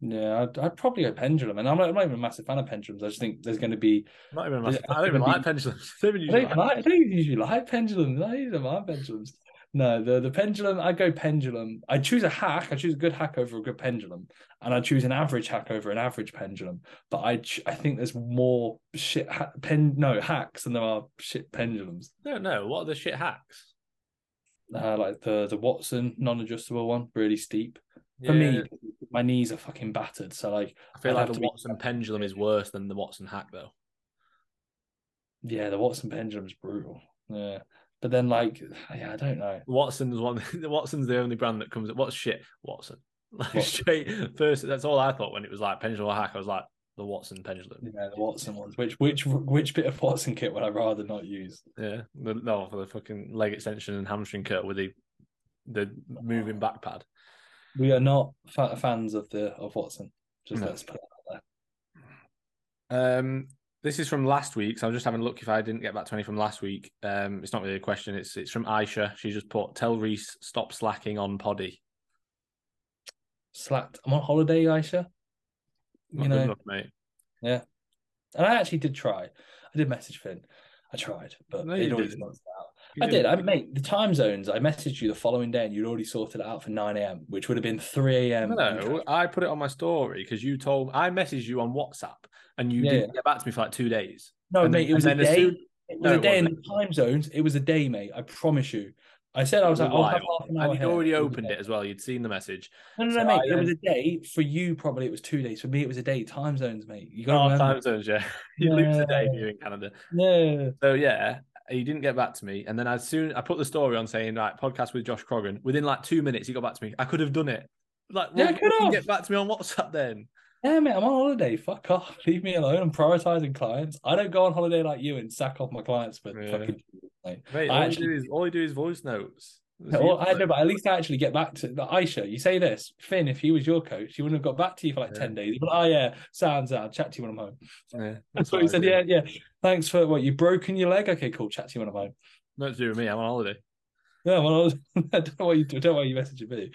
Speaker 2: Yeah, I'd, I'd probably go pendulum, and I'm not, I'm not even a massive fan of pendulums. I just think there's going to be.
Speaker 1: I'm not even a massive,
Speaker 2: I
Speaker 1: I don't even
Speaker 2: think
Speaker 1: like pendulums. I don't even
Speaker 2: I
Speaker 1: usually
Speaker 2: don't,
Speaker 1: like-
Speaker 2: like, I don't usually like pendulums. I usually like pendulums. No, the the pendulum. I go pendulum. I choose a hack. I choose a good hack over a good pendulum, and I choose an average hack over an average pendulum. But I ch- I think there's more shit ha- pen no hacks than there are shit pendulums.
Speaker 1: Don't know. What are the shit hacks?
Speaker 2: Uh, like the the Watson non-adjustable one, really steep. For
Speaker 1: Yeah,
Speaker 2: me, my knees are fucking battered. So like,
Speaker 1: I feel
Speaker 2: I'd
Speaker 1: like the
Speaker 2: to be-
Speaker 1: Watson pendulum is worse than the Watson hack, though.
Speaker 2: yeah, the Watson pendulum's brutal. Yeah, but then like, yeah, I don't know.
Speaker 1: Watson's one. The Watson's the only brand that comes. At what's shit? Watson. Like
Speaker 2: Watson.
Speaker 1: straight first. That's all I thought when it was like pendulum or hack. I was like the Watson pendulum.
Speaker 2: Yeah, the Watson ones. Which which which bit of Watson kit would I rather not use?
Speaker 1: Yeah, the, no, for the fucking leg extension and hamstring cut with the the moving back pad.
Speaker 2: We are not fans of the of Watson. Just
Speaker 1: No.
Speaker 2: let's put that out
Speaker 1: Um, this is from last week, so I'm just having a look if I didn't get back to any from last week. Um, it's not really a question. It's it's from Aisha. She just put, "Tell Reese stop slacking on Poddy."
Speaker 2: Slacked. I'm on holiday, Aisha.
Speaker 1: Not
Speaker 2: You know,
Speaker 1: enough, mate.
Speaker 2: and I actually did try. I did message Finn. I tried, but
Speaker 1: No,
Speaker 2: it always
Speaker 1: didn't.
Speaker 2: sorted it out.
Speaker 1: You
Speaker 2: I did. I mate the time zones. I messaged you the following day, and you'd already sorted it out for nine a.m., which would have been three a.m.
Speaker 1: No, I put it on my story because you told I messaged you on WhatsApp and you
Speaker 2: Yeah,
Speaker 1: didn't get back to me for like two days.
Speaker 2: no,
Speaker 1: and
Speaker 2: mate.
Speaker 1: then-
Speaker 2: it was a
Speaker 1: and then as
Speaker 2: day.
Speaker 1: soon-
Speaker 2: It was
Speaker 1: No,
Speaker 2: a day in the time zones. It was a day, mate. I promise you. I said I was like,
Speaker 1: a
Speaker 2: I'll have half an hour.
Speaker 1: and you'd
Speaker 2: here.
Speaker 1: already
Speaker 2: a
Speaker 1: opened it as well. You'd seen the message.
Speaker 2: No, no,
Speaker 1: So
Speaker 2: mate.
Speaker 1: I
Speaker 2: It was a day. For you, probably it was two days. For me, it was a day. Time zones, mate. You got
Speaker 1: Oh,
Speaker 2: ah,
Speaker 1: time zones, yeah. you lose the day
Speaker 2: Yeah.
Speaker 1: in Canada.
Speaker 2: Yeah.
Speaker 1: So yeah, he didn't get back to me, and then as soon I put the story on saying like podcast with Josh Croggan. Within like two minutes, he got back to me. I could have done it. Like,
Speaker 2: Yeah,
Speaker 1: well,
Speaker 2: could
Speaker 1: fucking
Speaker 2: have.
Speaker 1: get back to me on WhatsApp then.
Speaker 2: Yeah, mate, I'm on holiday. Fuck off. Leave me alone. I'm prioritizing clients. I don't go on holiday like you and sack off my clients for
Speaker 1: Yeah.
Speaker 2: fucking mate.
Speaker 1: Mate,
Speaker 2: I
Speaker 1: all,
Speaker 2: actually-
Speaker 1: you do is all you do is voice notes.
Speaker 2: Well, I know, but at least I actually get back to but Aisha. You say this, Finn. If he was your coach, he wouldn't have got back to you for like
Speaker 1: Yeah.
Speaker 2: ten days. But oh yeah, sounds out. Chat to you when I'm home.
Speaker 1: Yeah,
Speaker 2: That's what he said. Yeah, yeah. Thanks for what you broken your leg. Okay, cool. Chat to you when I'm home.
Speaker 1: Nothing to do with me. I'm on holiday.
Speaker 2: Yeah, well, I, was, I don't know why you. I don't know why you messaging me.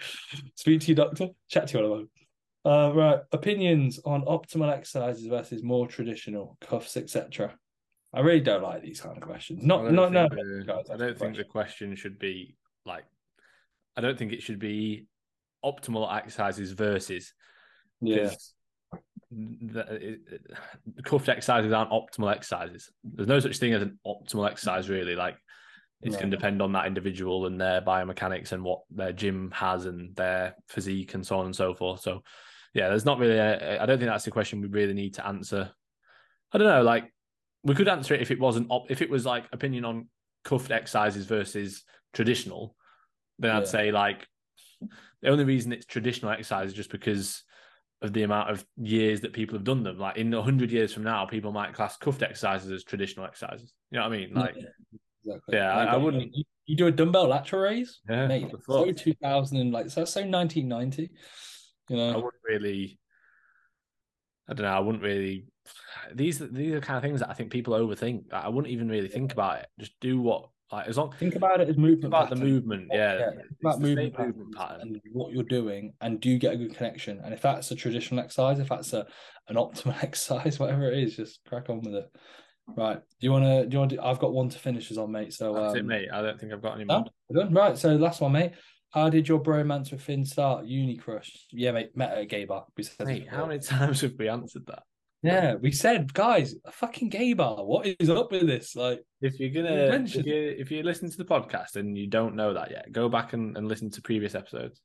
Speaker 2: Speak to your doctor. Chat to you when I'm home. Uh, right. Opinions on optimal exercises versus more traditional cuffs, etc. I really don't like these kind of questions. Not,
Speaker 1: don't
Speaker 2: not, no.
Speaker 1: the-
Speaker 2: guys,
Speaker 1: I don't think the question should be like. I don't think it should be optimal exercises versus
Speaker 2: Yeah,
Speaker 1: the, the cuffed exercises aren't optimal exercises. There's no such thing as an optimal exercise, really. Like it's
Speaker 2: No.
Speaker 1: going to depend on that individual and their biomechanics and what their gym has and their physique and so on and so forth. So, yeah, there's not really. A, I don't think that's the question we really need to answer. I don't know. Like we could answer it if it wasn't op- if it was like opinion on cuffed exercises versus traditional. Then I'd
Speaker 2: Yeah.
Speaker 1: say like the only reason it's traditional exercise is just because of the amount of years that people have done them. Like in hundred years from now, people might class cuffed exercises as traditional exercises. You know what I mean? Like,
Speaker 2: exactly.
Speaker 1: yeah, I- I wouldn't-
Speaker 2: You do a dumbbell lateral raise,
Speaker 1: Yeah,
Speaker 2: mate. So
Speaker 1: fuck?
Speaker 2: 2000 and like so, so 1990. You
Speaker 1: I wouldn't really. I don't know. I wouldn't really. These these are the kind of things that I think people overthink. I wouldn't even really think about it. Just do what like as long
Speaker 2: think about it as movement.
Speaker 1: about the movement. Yeah,
Speaker 2: Yeah, about movement,
Speaker 1: movement pattern.
Speaker 2: and what you're doing, and do you get a good connection? And if that's a traditional exercise, if that's a an optimal exercise, whatever it is, just crack on with it. Right? Do you want to? Do you want? to? I've got one to finish us on, mate. So
Speaker 1: That's
Speaker 2: um,
Speaker 1: it, mate. I don't think I've got any more.
Speaker 2: done? We're done? Right. So last one, mate. How did your bromance with Finn start? Uni crush. Yeah, mate. Met at a gay bar. We said
Speaker 1: Mate, how many times have we answered that?
Speaker 2: Yeah, we said, guys, a fucking gay bar. What is up with this? Like,
Speaker 1: If you're gonna, if you if you listen to the podcast and you don't know that yet, go back and, and listen to previous episodes.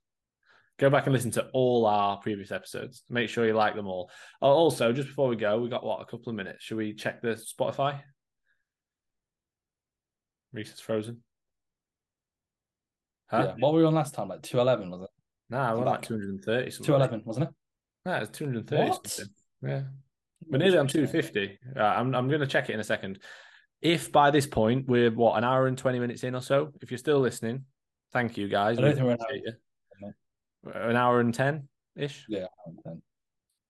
Speaker 1: Go back and listen to all our previous episodes. Make sure you like them all. Oh, also, just before we go, we got what a couple of minutes. Should we check the Spotify? Reese is frozen. Huh?
Speaker 2: yeah, what were we on last time? Like two eleven, was it?
Speaker 1: Nah, we're like 230 something.
Speaker 2: Two eleven, wasn't it?
Speaker 1: Nah, it's 230
Speaker 2: What?
Speaker 1: something. Yeah. We're nearly on 250. Uh, I'm, I'm going to check it in a second. If by this point we're what an hour and 20 minutes in or so, if you're still listening, thank you guys.
Speaker 2: I don't
Speaker 1: We
Speaker 2: think we're an hour.
Speaker 1: An hour and 10 ish.
Speaker 2: Yeah.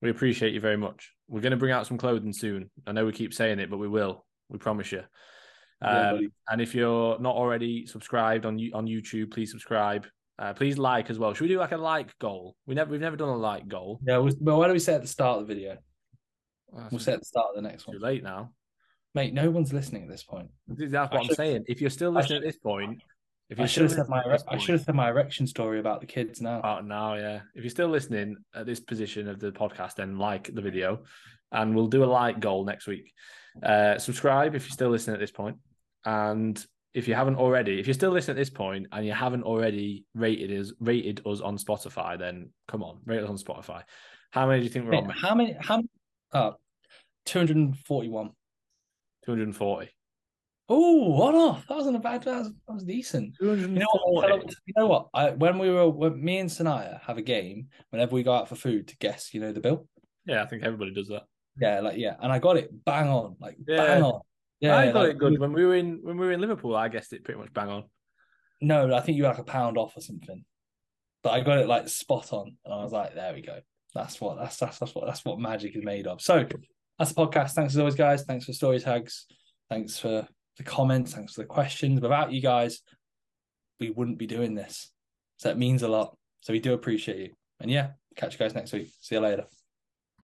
Speaker 1: We appreciate you very much. We're going to bring out some clothing soon. I know we keep saying it, but we will. We promise you.
Speaker 2: Yeah,
Speaker 1: Um,
Speaker 2: buddy.
Speaker 1: and if you're not already subscribed on on YouTube, please subscribe. Uh, please like as well. Should we do like a like goal? We never we've never done a like goal.
Speaker 2: Yeah, we'll, well, why don't we say at the start of the video?
Speaker 1: Well,
Speaker 2: We'll say at the start of the next one.
Speaker 1: too late now.
Speaker 2: Mate, no one's listening at this point.
Speaker 1: That's what I'm
Speaker 2: should-
Speaker 1: saying. If you're still listening
Speaker 2: should-
Speaker 1: at this point, if
Speaker 2: I
Speaker 1: you're
Speaker 2: should have said my
Speaker 1: this
Speaker 2: I should have said my erection story about the kids now.
Speaker 1: Oh no, yeah. If you're still listening at this position of the podcast, then like the video, and we'll do a like goal next week. Uh, subscribe if you're still listening at this point, and if you haven't already, if you're still listening at this point and you haven't already rated us rated us on Spotify, then come on, rate us on Spotify. How many do you think we're
Speaker 2: Mate,
Speaker 1: on?
Speaker 2: how many? How? Uh, two hundred and forty-one.
Speaker 1: 240.
Speaker 2: Oh, what off? That wasn't a bad. That was, that was decent. You know what? You know what? I, when we were when me and Sanaya have a game whenever we go out for food to guess, you know, the bill.
Speaker 1: Yeah, I think everybody does that.
Speaker 2: Yeah, like yeah, and I got it bang on, like
Speaker 1: Yeah.
Speaker 2: bang on. Yeah,
Speaker 1: I got
Speaker 2: like,
Speaker 1: it good when we were in when we were in Liverpool. I guessed it pretty much bang on.
Speaker 2: No, I think you were like a pound off or something. But I got it like spot on, and I was like, "There we go. That's what that's that's that's what that's what magic is made of." So that's the podcast. Thanks as always, guys. Thanks for story tags. Thanks for the comments. Thanks for the questions. Without you guys, we wouldn't be doing this. So it means a lot. So we do appreciate you. And yeah, catch you guys next week. See you later.